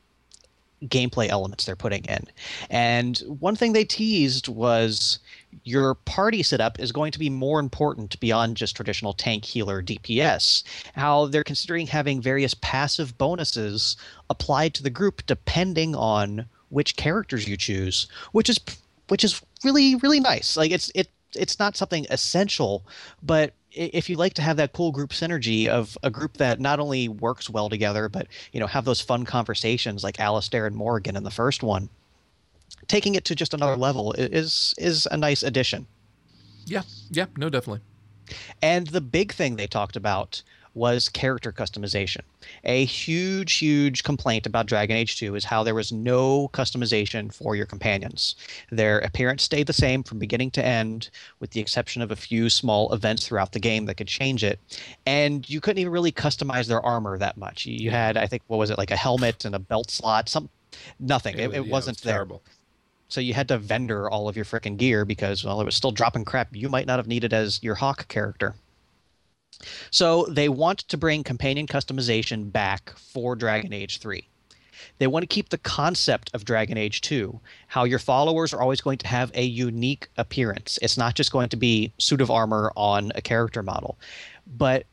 gameplay elements they're putting in. And one thing they teased was your party setup is going to be more important beyond just traditional tank healer DPS. How they're considering having various passive bonuses applied to the group depending on which characters you choose, which is which is really really nice. Like it's it it's not something essential, but if you like to have that cool group synergy of a group that not only works well together, but you know have those fun conversations like Alistair and Morrigan in the first one, taking it to just another level is is a nice addition. Yeah, yeah, no, definitely. And the big thing they talked about was character customization. A huge, huge complaint about Dragon Age 2 is how there was no customization for your companions. Their appearance stayed the same from beginning to end, with the exception of a few small events throughout the game that could change it. And you couldn't even really customize their armor that much. You had, I think, what was it, like a helmet and a belt slot, some nothing. It, it, it yeah, wasn't it was there. Terrible. So you had to vendor all of your freaking gear because, well, it was still dropping crap you might not have needed as your Hawke character. So they want to bring companion customization back for Dragon Age 3. They want to keep the concept of Dragon Age 2, how your followers are always going to have a unique appearance. It's not just going to be suit of armor on a character model, but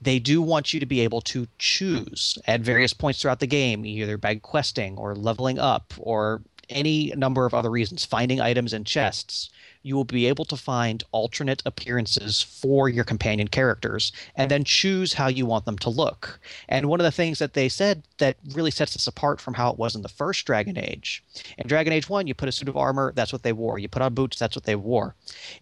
they do want you to be able to choose at various points throughout the game, either by questing or leveling up or any number of other reasons, finding items in chests you will be able to find alternate appearances for your companion characters and then choose how you want them to look. And one of the things that they said that really sets this apart from how it was in the first Dragon Age. In Dragon Age 1, you put a suit of armor, that's what they wore. You put on boots, that's what they wore.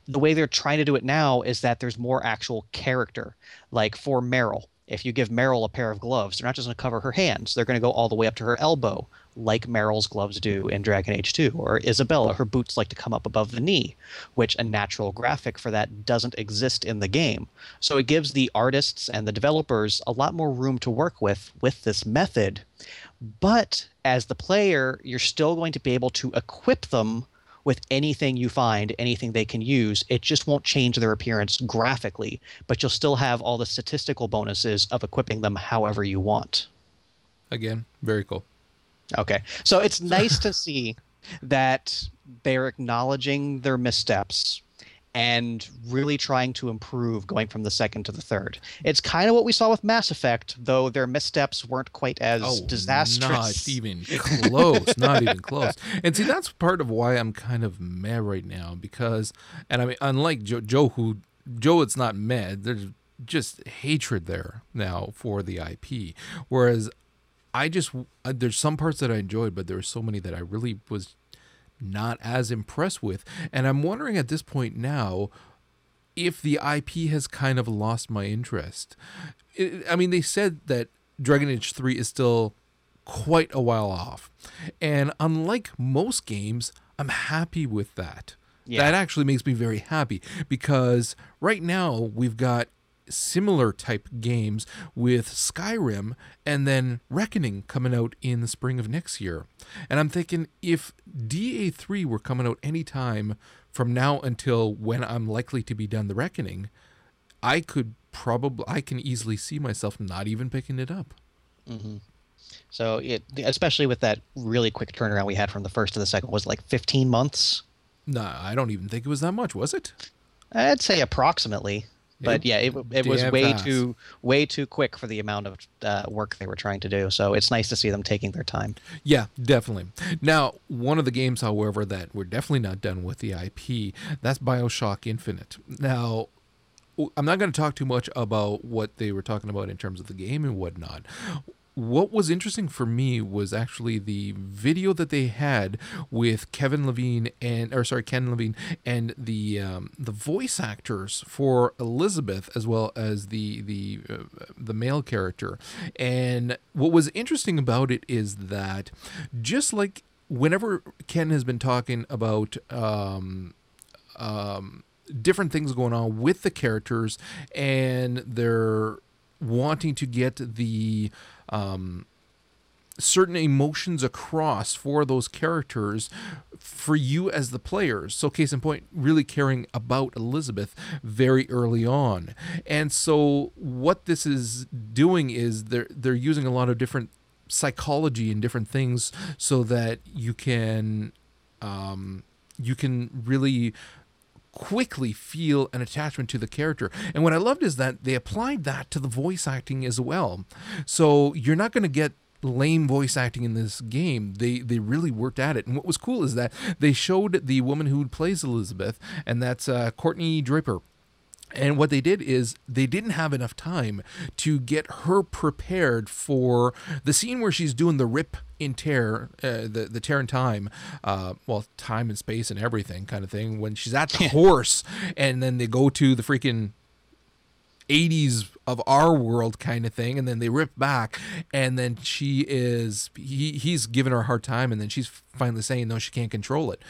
The way they're trying to do it now is that there's more actual character. Like for Merrill, if you give Merrill a pair of gloves, they're not just going to cover her hands, they're going to go all the way up to her elbow like Merrill's gloves do in Dragon Age 2, or Isabela, her boots like to come up above the knee, which a natural graphic for that doesn't exist in the game. So it gives the artists and the developers a lot more room to work with with this method. But as the player, you're still going to be able to equip them with anything you find, anything they can use. It just won't change their appearance graphically, but you'll still have all the statistical bonuses of equipping them however you want. Again, very cool. Okay. So it's nice to see that they're acknowledging their missteps and really trying to improve going from the second to the third. It's kind of what we saw with Mass Effect, though their missteps weren't quite as oh, disastrous. Not even close. not even close. And see, that's part of why I'm kind of mad right now because, and I mean, unlike Joe, Joe who Joe, it's not mad. There's just hatred there now for the IP. Whereas I just uh, there's some parts that I enjoyed, but there were so many that I really was not as impressed with. And I'm wondering at this point now if the IP has kind of lost my interest. It, I mean, they said that Dragon Age 3 is still quite a while off. And unlike most games, I'm happy with that. Yeah. That actually makes me very happy because right now we've got similar type games with Skyrim and then Reckoning coming out in the spring of next year. And I'm thinking if DA3 were coming out anytime from now until when I'm likely to be done the Reckoning, I could probably I can easily see myself not even picking it up. Mm-hmm. So it, especially with that really quick turnaround we had from the first to the second, was like 15 months. No, I don't even think it was that much, was it? I'd say approximately, but It- yeah, it, it was way fast. too way too quick for the amount of uh, work they were trying to do. So it's nice to see them taking their time. Yeah, definitely. Now, one of the games, however, that we're definitely not done with the IP, that's Bioshock Infinite. Now, I'm not going to talk too much about what they were talking about in terms of the game and whatnot. What was interesting for me was actually the video that they had with Kevin Levine and, or sorry, Ken Levine and the um, the voice actors for Elizabeth as well as the the uh, the male character. And what was interesting about it is that just like whenever Ken has been talking about um, um, different things going on with the characters and they're wanting to get the um, certain emotions across for those characters for you as the players. So, case in point, really caring about Elizabeth very early on. And so, what this is doing is they're they're using a lot of different psychology and different things so that you can um, you can really quickly feel an attachment to the character. And what I loved is that they applied that to the voice acting as well. So you're not going to get lame voice acting in this game. They they really worked at it. And what was cool is that they showed the woman who plays Elizabeth, and that's uh, Courtney Draper. And what they did is they didn't have enough time to get her prepared for the scene where she's doing the rip in tear, uh, the the tear in time, uh, well, time and space and everything kind of thing. When she's at the horse, and then they go to the freaking 80s of our world kind of thing and then they rip back and then she is he he's giving her a hard time and then she's finally saying no she can't control it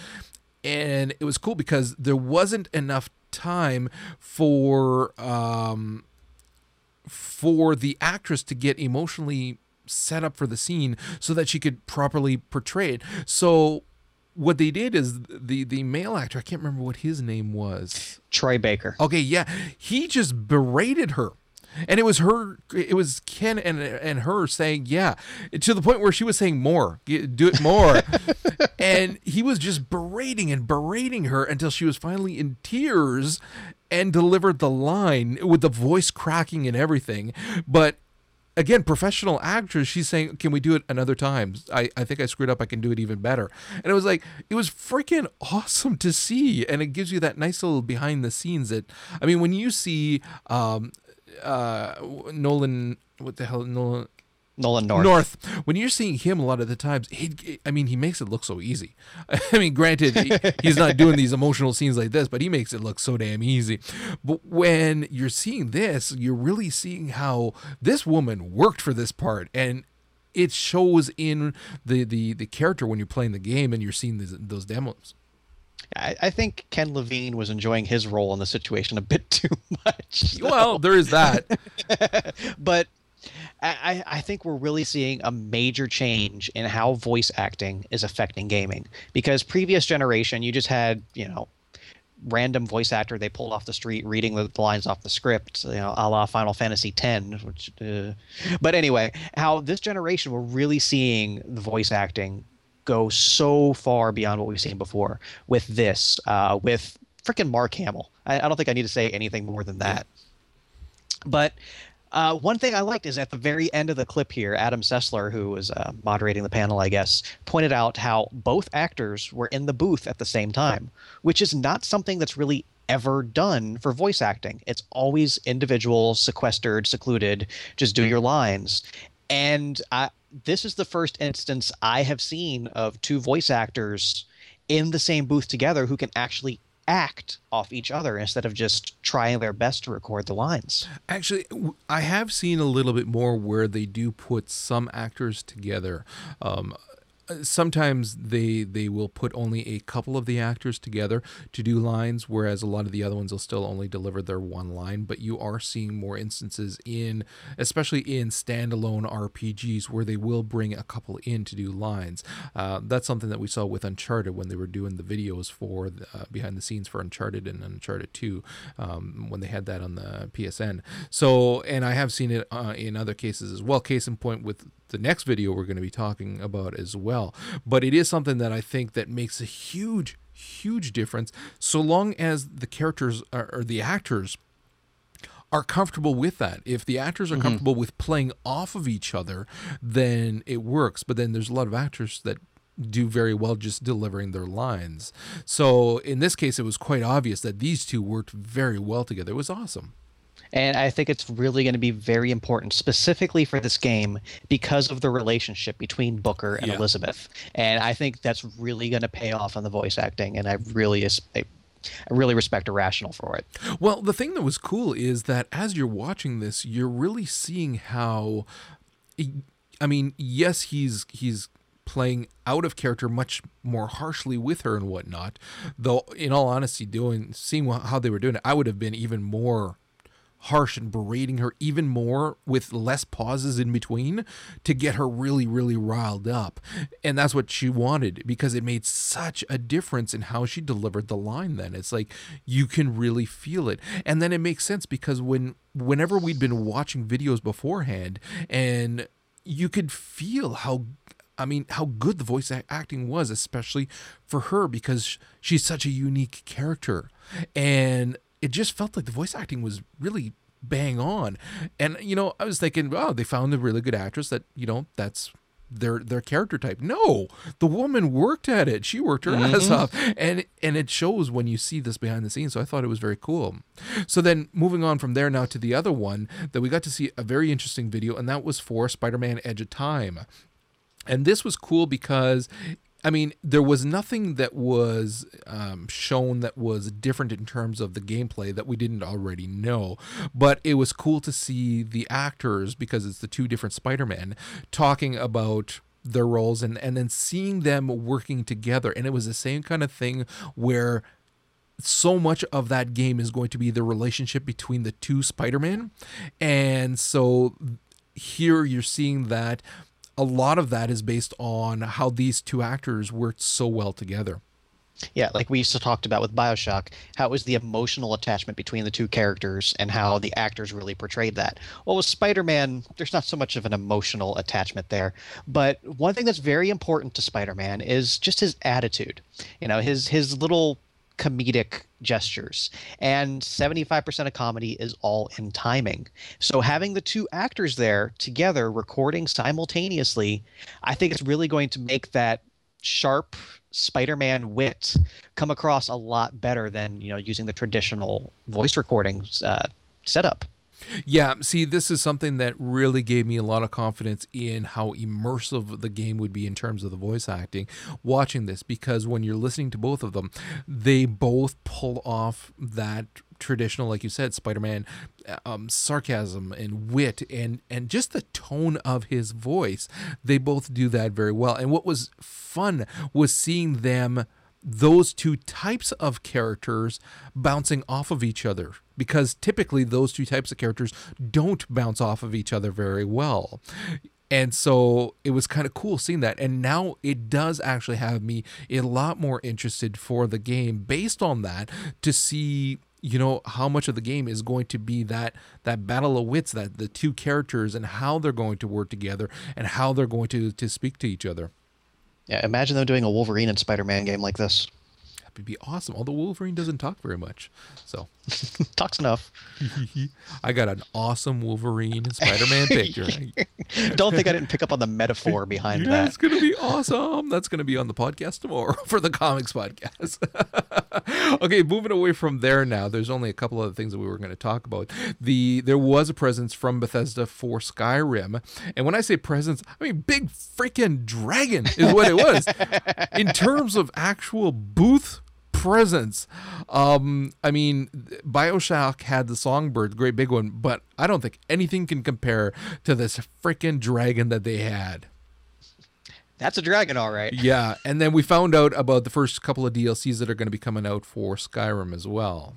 and it was cool because there wasn't enough time for um for the actress to get emotionally set up for the scene so that she could properly portray it so what they did is the the male actor i can't remember what his name was Troy Baker. Okay, yeah, he just berated her. And it was her, it was Ken and and her saying, yeah, to the point where she was saying more, do it more. and he was just berating and berating her until she was finally in tears and delivered the line with the voice cracking and everything. But again, professional actress, she's saying, Can we do it another time? I, I think I screwed up. I can do it even better. And it was like, it was freaking awesome to see. And it gives you that nice little behind the scenes that, I mean, when you see um, uh, Nolan, what the hell, Nolan. Nolan North. North. When you're seeing him a lot of the times, he, I mean, he makes it look so easy. I mean, granted, he- he's not doing these emotional scenes like this, but he makes it look so damn easy. But when you're seeing this, you're really seeing how this woman worked for this part, and it shows in the the the character when you're playing the game and you're seeing these, those demos. I, I think Ken Levine was enjoying his role in the situation a bit too much. Well, there is that. but I, I think we're really seeing a major change in how voice acting is affecting gaming. Because previous generation, you just had you know random voice actor they pulled off the street reading the lines off the script, you know, a la Final Fantasy X. Which, uh, but anyway, how this generation we're really seeing the voice acting go so far beyond what we've seen before with this, uh, with freaking Mark Hamill. I, I don't think I need to say anything more than that. But uh, one thing I liked is at the very end of the clip here, Adam Sessler, who was uh, moderating the panel, I guess, pointed out how both actors were in the booth at the same time, which is not something that's really ever done for voice acting. It's always individual, sequestered, secluded, just do your lines. And I, this is the first instance I have seen of two voice actors in the same booth together who can actually act off each other instead of just trying their best to record the lines. Actually, I have seen a little bit more where they do put some actors together. Um, sometimes they they will put only a couple of the actors together to do lines whereas a lot of the other ones will still only deliver their one line. But you are seeing more instances in especially in standalone rpgs where they will bring a couple in to do lines. Uh, that's something that we saw with uncharted when they were doing the videos for uh, behind the scenes for uncharted and uncharted 2 um, when they had that on the psn so and i have seen it uh, in other cases as well. Case in point with the next video we're going to be talking about as well. But it is something that I think that makes a huge, huge difference so long as the characters are, or the actors are comfortable with that. If the actors are mm-hmm. comfortable with playing off of each other, then it works. But then there's a lot of actors that do very well just delivering their lines. So in this case, it was quite obvious that these two worked very well together. It was awesome. And I think it's really going to be very important, specifically for this game, because of the relationship between Booker and yeah. Elizabeth. And I think that's really going to pay off on the voice acting. And I really, I, I really respect Irrational for it. Well, the thing that was cool is that as you're watching this, you're really seeing how. I mean, yes, he's he's playing out of character much more harshly with her and whatnot. Though, in all honesty, doing seeing how they were doing it, I would have been even more harsh and berating her even more with less pauses in between to get her really, really riled up. And that's what she wanted because it made such a difference in how she delivered the line then. It's like you can really feel it. And then it makes sense because when whenever we'd been watching videos beforehand and you could feel how I mean, how good the voice acting was, especially for her, because she's such a unique character. And it just felt like the voice acting was really bang on. And you know, I was thinking, oh, they found a really good actress that you know that's their their character type. No, the woman worked at it. She worked her mm-hmm. ass off, and and it shows when you see this behind the scenes. So I thought it was very cool. So then moving on from there now to the other one that we got to see a very interesting video, and that was for Spider-Man: Edge of Time. And this was cool because I mean, there was nothing that was um, shown that was different in terms of the gameplay that we didn't already know. But it was cool to see the actors, because it's the two different Spider Men, talking about their roles and, and then seeing them working together. And it was the same kind of thing where so much of that game is going to be the relationship between the two Spider-Man. And so here you're seeing that a lot of that is based on how these two actors worked so well together. Yeah, like we used to talked about with Bioshock, how it was the emotional attachment between the two characters and how the actors really portrayed that. Well, with Spider Man, there's not so much of an emotional attachment there. But one thing that's very important to Spider Man is just his attitude. You know, his his little comedic gestures. And 75% of comedy is all in timing. So having the two actors there together recording simultaneously, I think it's really going to make that sharp Spider-Man wit come across a lot better than, you know, using the traditional voice recordings uh, setup. Yeah, see, this is something that really gave me a lot of confidence in how immersive the game would be in terms of the voice acting watching this because when you're listening to both of them, they both pull off that traditional like you said spider-man um, sarcasm and wit and and just the tone of his voice. They both do that very well. And what was fun was seeing them those two types of characters bouncing off of each other because typically those two types of characters don't bounce off of each other very well. And so it was kind of cool seeing that. And now it does actually have me a lot more interested for the game based on that to see you know how much of the game is going to be that that battle of wits that the two characters and how they're going to work together and how they're going to to speak to each other yeah imagine them doing a wolverine and spider-man game like this would be awesome. Although Wolverine doesn't talk very much, so Talks enough. I got an awesome Wolverine and Spider-Man picture. Don't think I didn't pick up on the metaphor behind Yeah, it's gonna be awesome. That's gonna be on the podcast tomorrow for the comics podcast. okay, moving away from there now. There's only a couple other things that we were going to talk about. The there was a presence from Bethesda for Skyrim, and when I say presence, I mean big freaking dragon is what it was. In terms of actual booth presence, um, I mean Bioshock had the Songbird, great big one, but I don't think anything can compare to this freaking dragon that they had. That's a dragon, all right. Yeah, and then we found out about the first couple of DLCs that are going to be coming out for Skyrim as well.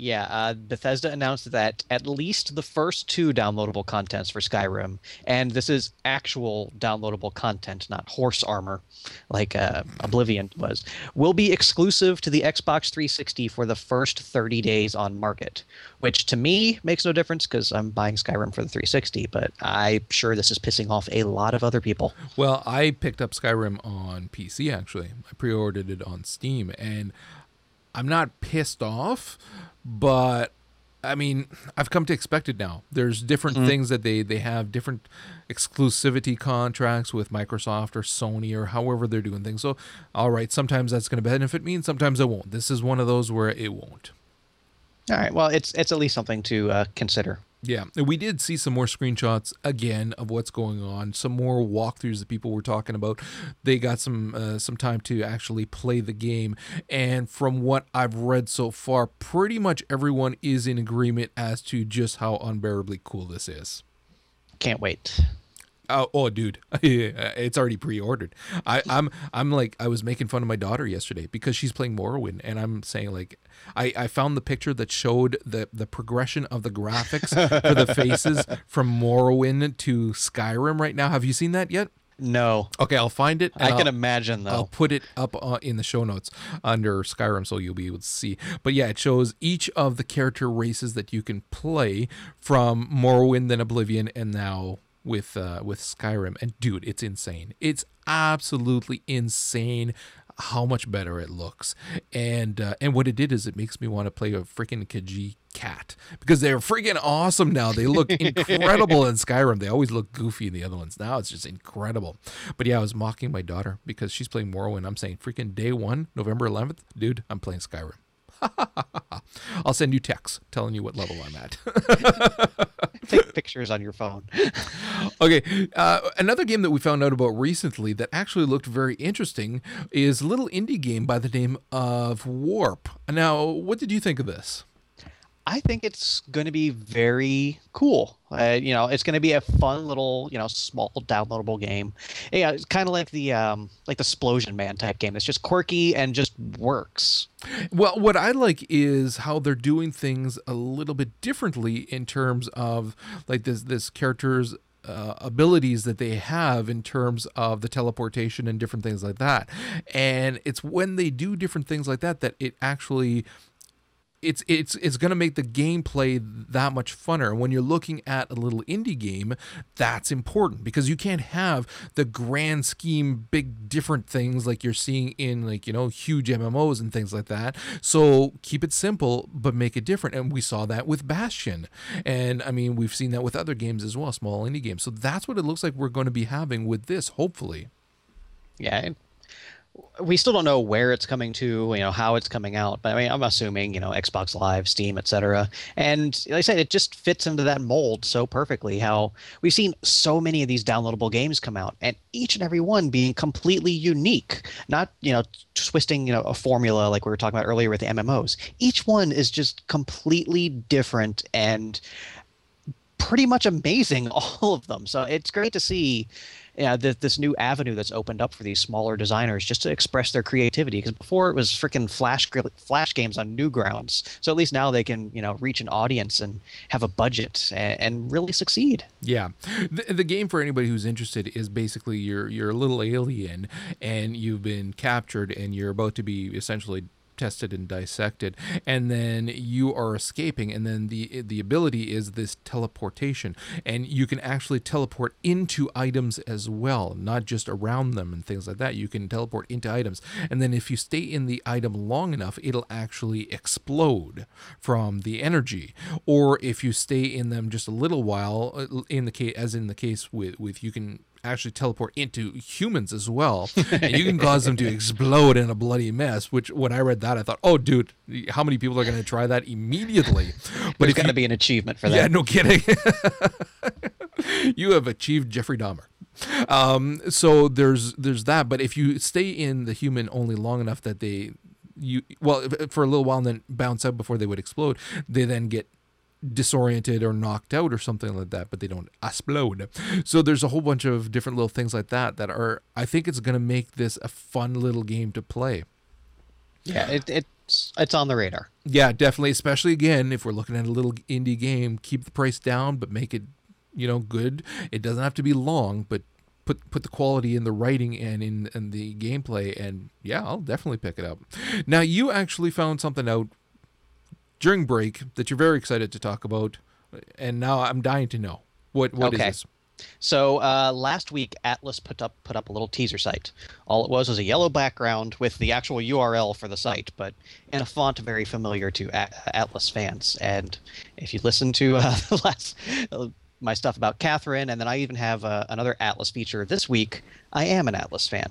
Yeah, uh, Bethesda announced that at least the first two downloadable contents for Skyrim, and this is actual downloadable content, not horse armor, like uh, Oblivion was, will be exclusive to the Xbox 360 for the first 30 days on market. Which to me makes no difference because I'm buying Skyrim for the 360, but I'm sure this is pissing off a lot of other people. Well, I picked up Skyrim on PC actually. I pre-ordered it on Steam, and I'm not pissed off, but I mean, I've come to expect it now. There's different things that they they have different exclusivity contracts with Microsoft or Sony or however they're doing things. So, all right, sometimes that's going to benefit me, and sometimes it won't. This is one of those where it won't. All right, well, it's it's at least something to uh, consider. Yeah, and we did see some more screenshots again of what's going on. Some more walkthroughs that people were talking about. They got some uh, some time to actually play the game, and from what I've read so far, pretty much everyone is in agreement as to just how unbearably cool this is. Can't wait. Oh, oh, dude, it's already pre-ordered. I, I'm, I'm like, I was making fun of my daughter yesterday because she's playing Morrowind, and I'm saying like, I, I found the picture that showed the the progression of the graphics for the faces from Morrowind to Skyrim right now. Have you seen that yet? No, Okay, I'll find it. I can I'll- imagine though. I'll put it up uh, in the show notes under Skyrim so you'll be able to see. But yeah, it shows each of the character races that you can play from Morrowind, then Oblivion, and now with uh, with Skyrim. And dude, it's insane. It's absolutely insane how much better it looks. And uh, and what it did is it makes me want to play a freaking Khajiit cat because they're freaking awesome now. They look incredible in Skyrim. They always look goofy in the other ones. Now it's just incredible. But yeah, I was mocking my daughter because she's playing Morrowind. I'm saying freaking day one, November 11th, dude, I'm playing Skyrim. I'll send you texts telling you what level I'm at. Take pictures on your phone. okay, uh, another game that we found out about recently that actually looked very interesting is a little indie game by the name of Warp. Now, what did you think of this? I think it's going to be very cool. Uh, you know, it's going to be a fun little, you know, small downloadable game. Yeah, it's kind of like the um, like the Splosion Man type game. It's just quirky and just works. Well, what I like is how they're doing things a little bit differently in terms of like this this character's uh, abilities that they have in terms of the teleportation and different things like that. And it's when they do different things like that that it actually it's it's it's going to make the gameplay that much funner. When you're looking at a little indie game, that's important because you can't have the grand scheme, big different things like you're seeing in like you know huge MMOs and things like that. So keep it simple, but make it different. And we saw that with Bastion, and I mean we've seen that with other games as well, small indie games. So that's what it looks like we're going to be having with this, hopefully. Yeah. We still don't know where it's coming to, you know, how it's coming out, but I mean, I'm assuming, you know, Xbox Live, Steam, etc. And like I said, it just fits into that mold so perfectly. How we've seen so many of these downloadable games come out, and each and every one being completely unique, not you know twisting you know a formula like we were talking about earlier with the MMOs. Each one is just completely different and pretty much amazing, all of them. So it's great to see yeah, th- this new avenue that's opened up for these smaller designers just to express their creativity. Because before it was freaking flash flash games on Newgrounds. So at least now they can you know reach an audience and have a budget and, and really succeed. Yeah, the, the game for anybody who's interested is basically you're you're a little alien and you've been captured and you're about to be essentially tested and dissected, and then you are escaping, and then the the ability is this teleportation, and you can actually teleport into items as well, not just around them and things like that. You can teleport into items, and then if you stay in the item long enough, it'll actually explode from the energy. Or if you stay in them just a little while, uh, in the case as in the case with with you can actually teleport into humans as well. And you can cause them to explode in a bloody mess which when i read that i thought oh dude how many people are going to try that immediately? But it's going to be an achievement for that. yeah no kidding. You have achieved jeffrey dahmer. Um, so there's there's that but if you stay in the human only long enough that they you well for a little while and then bounce out before they would explode they then get disoriented or knocked out or something like that, but they don't explode. So there's a whole bunch of different little things like that that are I think it's going to make this a fun little game to play. Yeah, it, it's it's on the radar. Yeah, definitely, especially again if we're looking at a little indie game, keep the price down but make it, you know, good. It doesn't have to be long, but put put the quality in the writing and in, in the gameplay and yeah, I'll definitely pick it up. Now, you actually found something out during break that you're very excited to talk about and now I'm dying to know. What what is Okay. this? So uh, last week, Atlus put up put up a little teaser site. All it was was a yellow background with the actual URL for the site, but in a font very familiar to A- Atlus fans. And if you listen to uh, the last uh, my stuff about Catherine, and then I even have uh, another Atlus feature this week. I am an Atlus fan.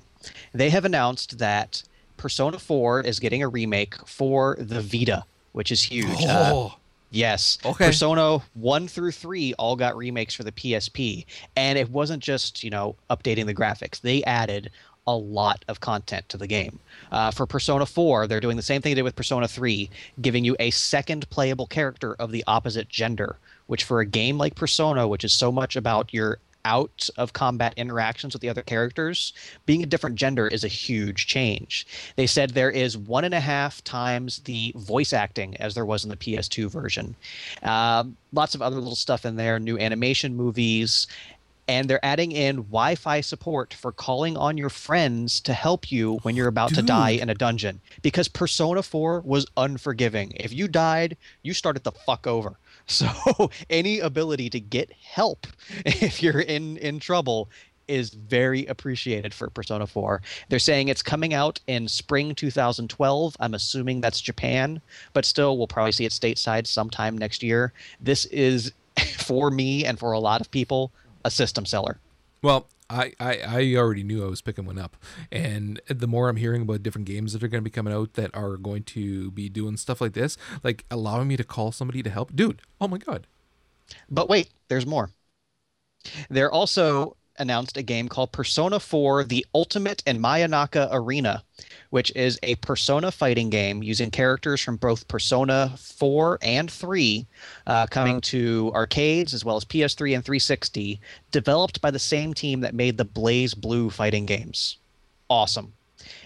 They have announced that Persona 4 is getting a remake for the Vita, which is huge. Uh, Oh, Yes. Okay. Persona 1 through 3 all got remakes for the PSP. And it wasn't just, you know, updating the graphics. They added a lot of content to the game. Uh, for Persona 4, they're doing the same thing they did with Persona 3, giving you a second playable character of the opposite gender, which for a game like Persona, which is so much about your out of combat interactions with the other characters, being a different gender is a huge change. They said there is one and a half times the voice acting as there was in the PS2 version. Um, lots of other little stuff in there, new animation movies. And they're adding in Wi Fi support for calling on your friends to help you when you're about to die in a dungeon. Because Persona 4 was unforgiving. If you died, you started the fuck over. So any ability to get help if you're in in trouble is very appreciated for Persona 4. They're saying it's coming out in spring 2012. I'm assuming that's Japan, but still we'll probably see it stateside sometime next year. This is for me and for a lot of people a system seller. Well, I, I, I already knew I was picking one up. And the more I'm hearing about different games that are going to be coming out that are going to be doing stuff like this, like allowing me to call somebody to help, dude, oh my God. But wait, there's more. They're also announced a game called Persona 4 The Ultimate in Mayonaka Arena, which is a Persona fighting game using characters from both Persona 4 and 3, uh, coming to arcades as well as PS3 and 360, developed by the same team that made the BlazBlue fighting games. Awesome.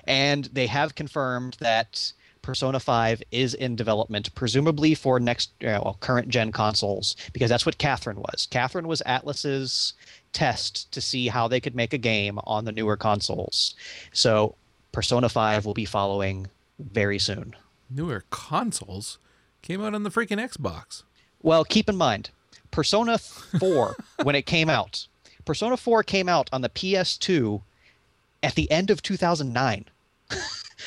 And they have confirmed that Persona 5 is in development, presumably for next, uh, well, current gen consoles, because that's what Catherine was. Catherine was Atlus's test to see how they could make a game on the newer consoles. So Persona 5 will be following very soon. Newer consoles came out on the freaking Xbox. Well, keep in mind, Persona 4, when it came out, Persona 4 came out on the PS2 at the end of 2009.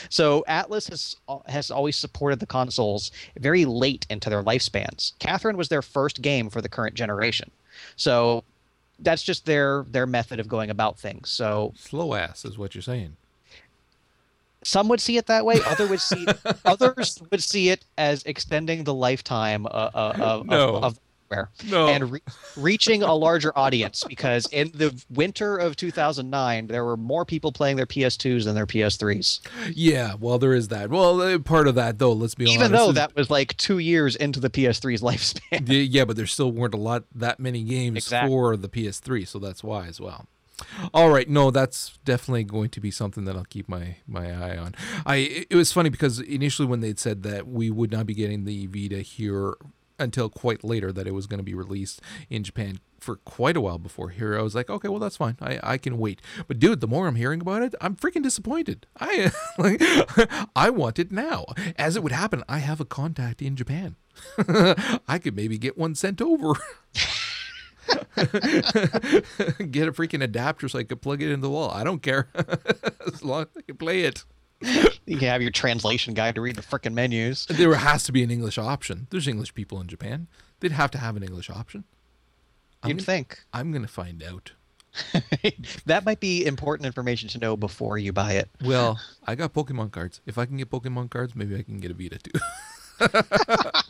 so Atlus has has always supported the consoles very late into their lifespans. Catherine was their first game for the current generation. So that's just their their method of going about things. So Slow ass is what you're saying. some would see it that way. Other would see others would see it as extending the lifetime uh, uh, of, No. of, of where No. and re- reaching a larger audience because in the winter of 2009 there were more people playing their PS2s than their PS3s. Yeah, well, there is that. Well, uh, part of that, though, let's be honest. Even though that was like 2 years into the PS3's lifespan. Yeah, yeah, but there still weren't a lot that many games Exactly. for the PS3, so that's why as well. All right, no, that's definitely going to be something that I'll keep my my eye on. I it was funny because initially when they'd said that we would not be getting the Vita here until quite later that it was going to be released in Japan for quite a while before here. I was like, okay, well that's fine. I, I can wait. But dude, the more I'm hearing about it, I'm freaking disappointed. I like I want it now. As it would happen, I have a contact in Japan. I could maybe get one sent over. get a freaking adapter so I could plug it in the wall. I don't care. as long as I can play it. You can have your translation guide to read the freaking menus. There has to be an English option. There's English people in Japan. They'd have to have an English option. I'm You'd gonna- think. I'm gonna find out. that might be important information to know before you buy it. Well, I got Pokemon cards. If I can get Pokemon cards, maybe I can get a Vita too.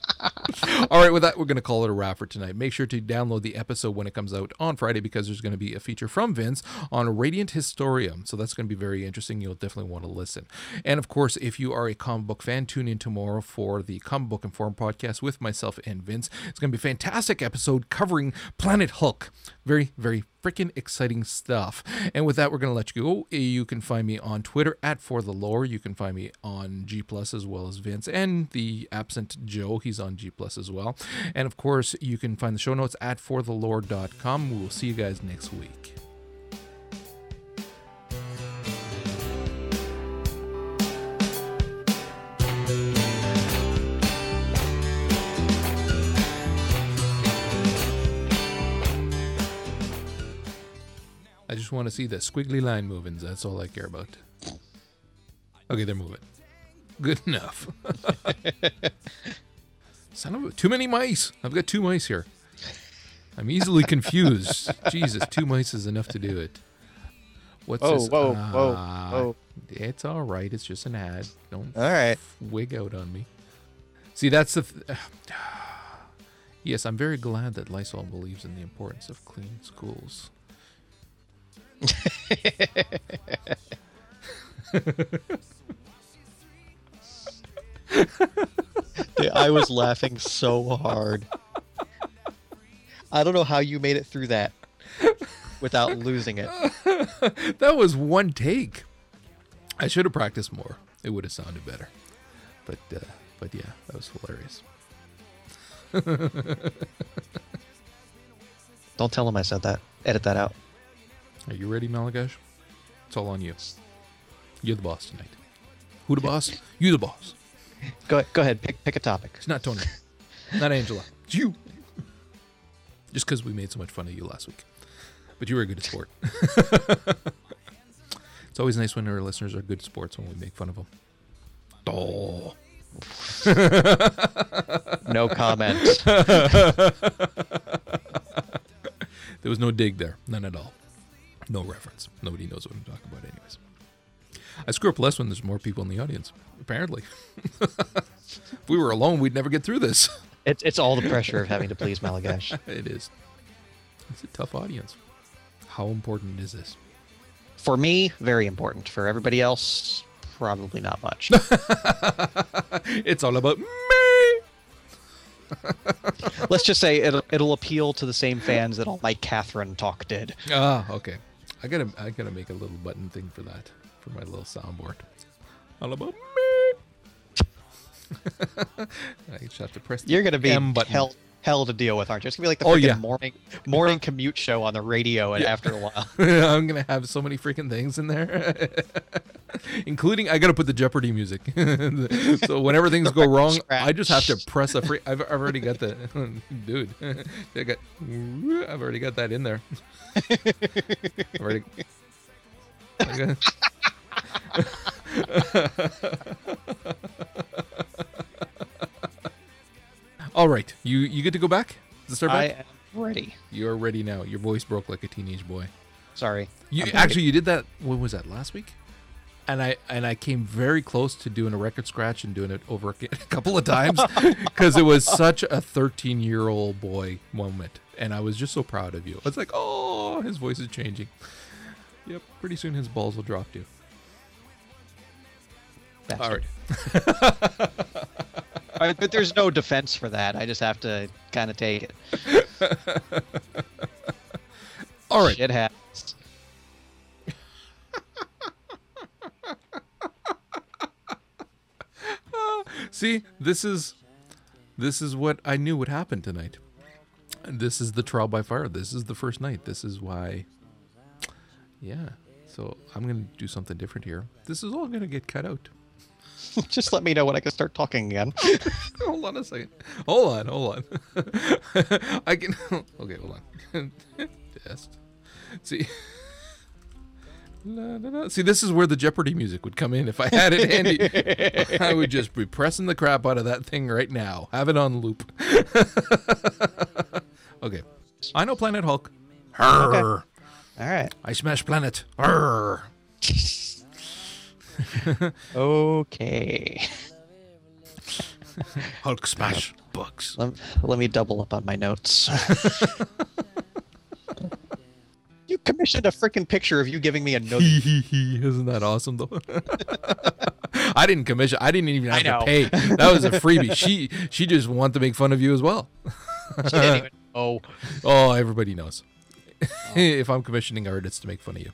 All right, with that, we're going to call it a wrap for tonight. Make sure to download the episode when it comes out on Friday because there's going to be a feature from Vince on Radiant Historia. So that's going to be very interesting. You'll definitely want to listen. And of course, if you are a comic book fan, tune in tomorrow for the Comic Book Informed podcast with myself and Vince. It's going to be a fantastic episode covering Planet Hulk. Very, very freaking exciting stuff. And with that, we're going to let you go. You can find me on Twitter at For the Lore. You can find me on G Plus as well as Vince and the absent Joe. He's on G Plus as well. And of course, you can find the show notes at for forthelore.com. We will see you guys next week. I just want to see the squiggly line moving. That's all I care about. Okay, they're moving. Good enough. Son of a, too many mice. I've got two mice here. I'm easily confused. Jesus, two mice is enough to do it. What's Whoa, this? whoa, whoa, Ah, whoa. It's all right. It's just an ad. Don't All right. wig out on me. See, that's the. Th- yes, I'm very glad that Lysol believes in the importance of clean schools. Dude, I was laughing so hard. I don't know how you made it through that without losing it. that was one take. I should have practiced more. It would have sounded better. But uh, but yeah, that was hilarious. Don't tell him I said that. Edit that out. Are you ready, Malagash? It's all on you. You're the boss tonight. Who the boss? You the boss. Go go ahead. Pick pick a topic. It's not Tony. not Angela. It's you. Just because we made so much fun of you last week. But you were a good sport. it's always nice when our listeners are good sports when we make fun of them. Oh. No comment. There was no dig there. None at all. No reference. Nobody knows what I'm talking about, anyways. I screw up less when there's more people in the audience, apparently. if we were alone, we'd never get through this. It's it's all the pressure of having to please Malagash. it is. It's a tough audience. How important is this? For me, very important. For everybody else, probably not much. it's all about me. Let's just say it'll it'll appeal to the same fans that all my Catherine talk did. Ah, okay. I gotta, I gotta make a little button thing for that, for my little soundboard. All about me. I just have to press. The You're gonna be M button. hell hell to deal with, aren't you? It's gonna be like the Oh, freaking yeah. morning morning commute show on the radio, and after a while, I'm gonna have so many freaking things in there, including I gotta put the Jeopardy music. so whenever things go wrong, I just have to press a free. I've, I've already got the dude. I got. I've already got that in there. I've already. Got- All right, you you get to go back. It start I back? am ready. You're ready now. Your voice broke like a teenage boy. Sorry. You I'm ready. actually you did that. When was that? Last week. And I and I came very close to doing a record scratch and doing it over a couple of times because it was such a 13 year old boy moment, and I was just so proud of you. I was like, oh, his voice is changing. Yep, pretty soon his balls will drop too. All Bastard. right. All right, but there's no defense for that. I just have to kind of take it. All right. Shit happens. See, this is this is what I knew would happen tonight. this is the trial by fire. This is the first night. This is why. Yeah. So I'm gonna do something different here. This is all gonna get cut out. Just let me know when I can start talking again. hold on a second. Hold on. Hold on. I can. Okay. Hold on. Test. See. La, la, la. See, this is where the Jeopardy music would come in if I had it handy. I would just be pressing the crap out of that thing right now. Have it on loop. okay. I know Planet Hulk. Arr. All right. I smash planet. Okay. Hulk smash bugs. Let, let me double up on my notes. you commissioned a freaking picture of you giving me a note. Isn't that awesome though? I didn't commission. I didn't even have to pay. That was a freebie. She she just wanted to make fun of you as well. She didn't even know. Oh, everybody knows. if I'm commissioning art, it's to make fun of you.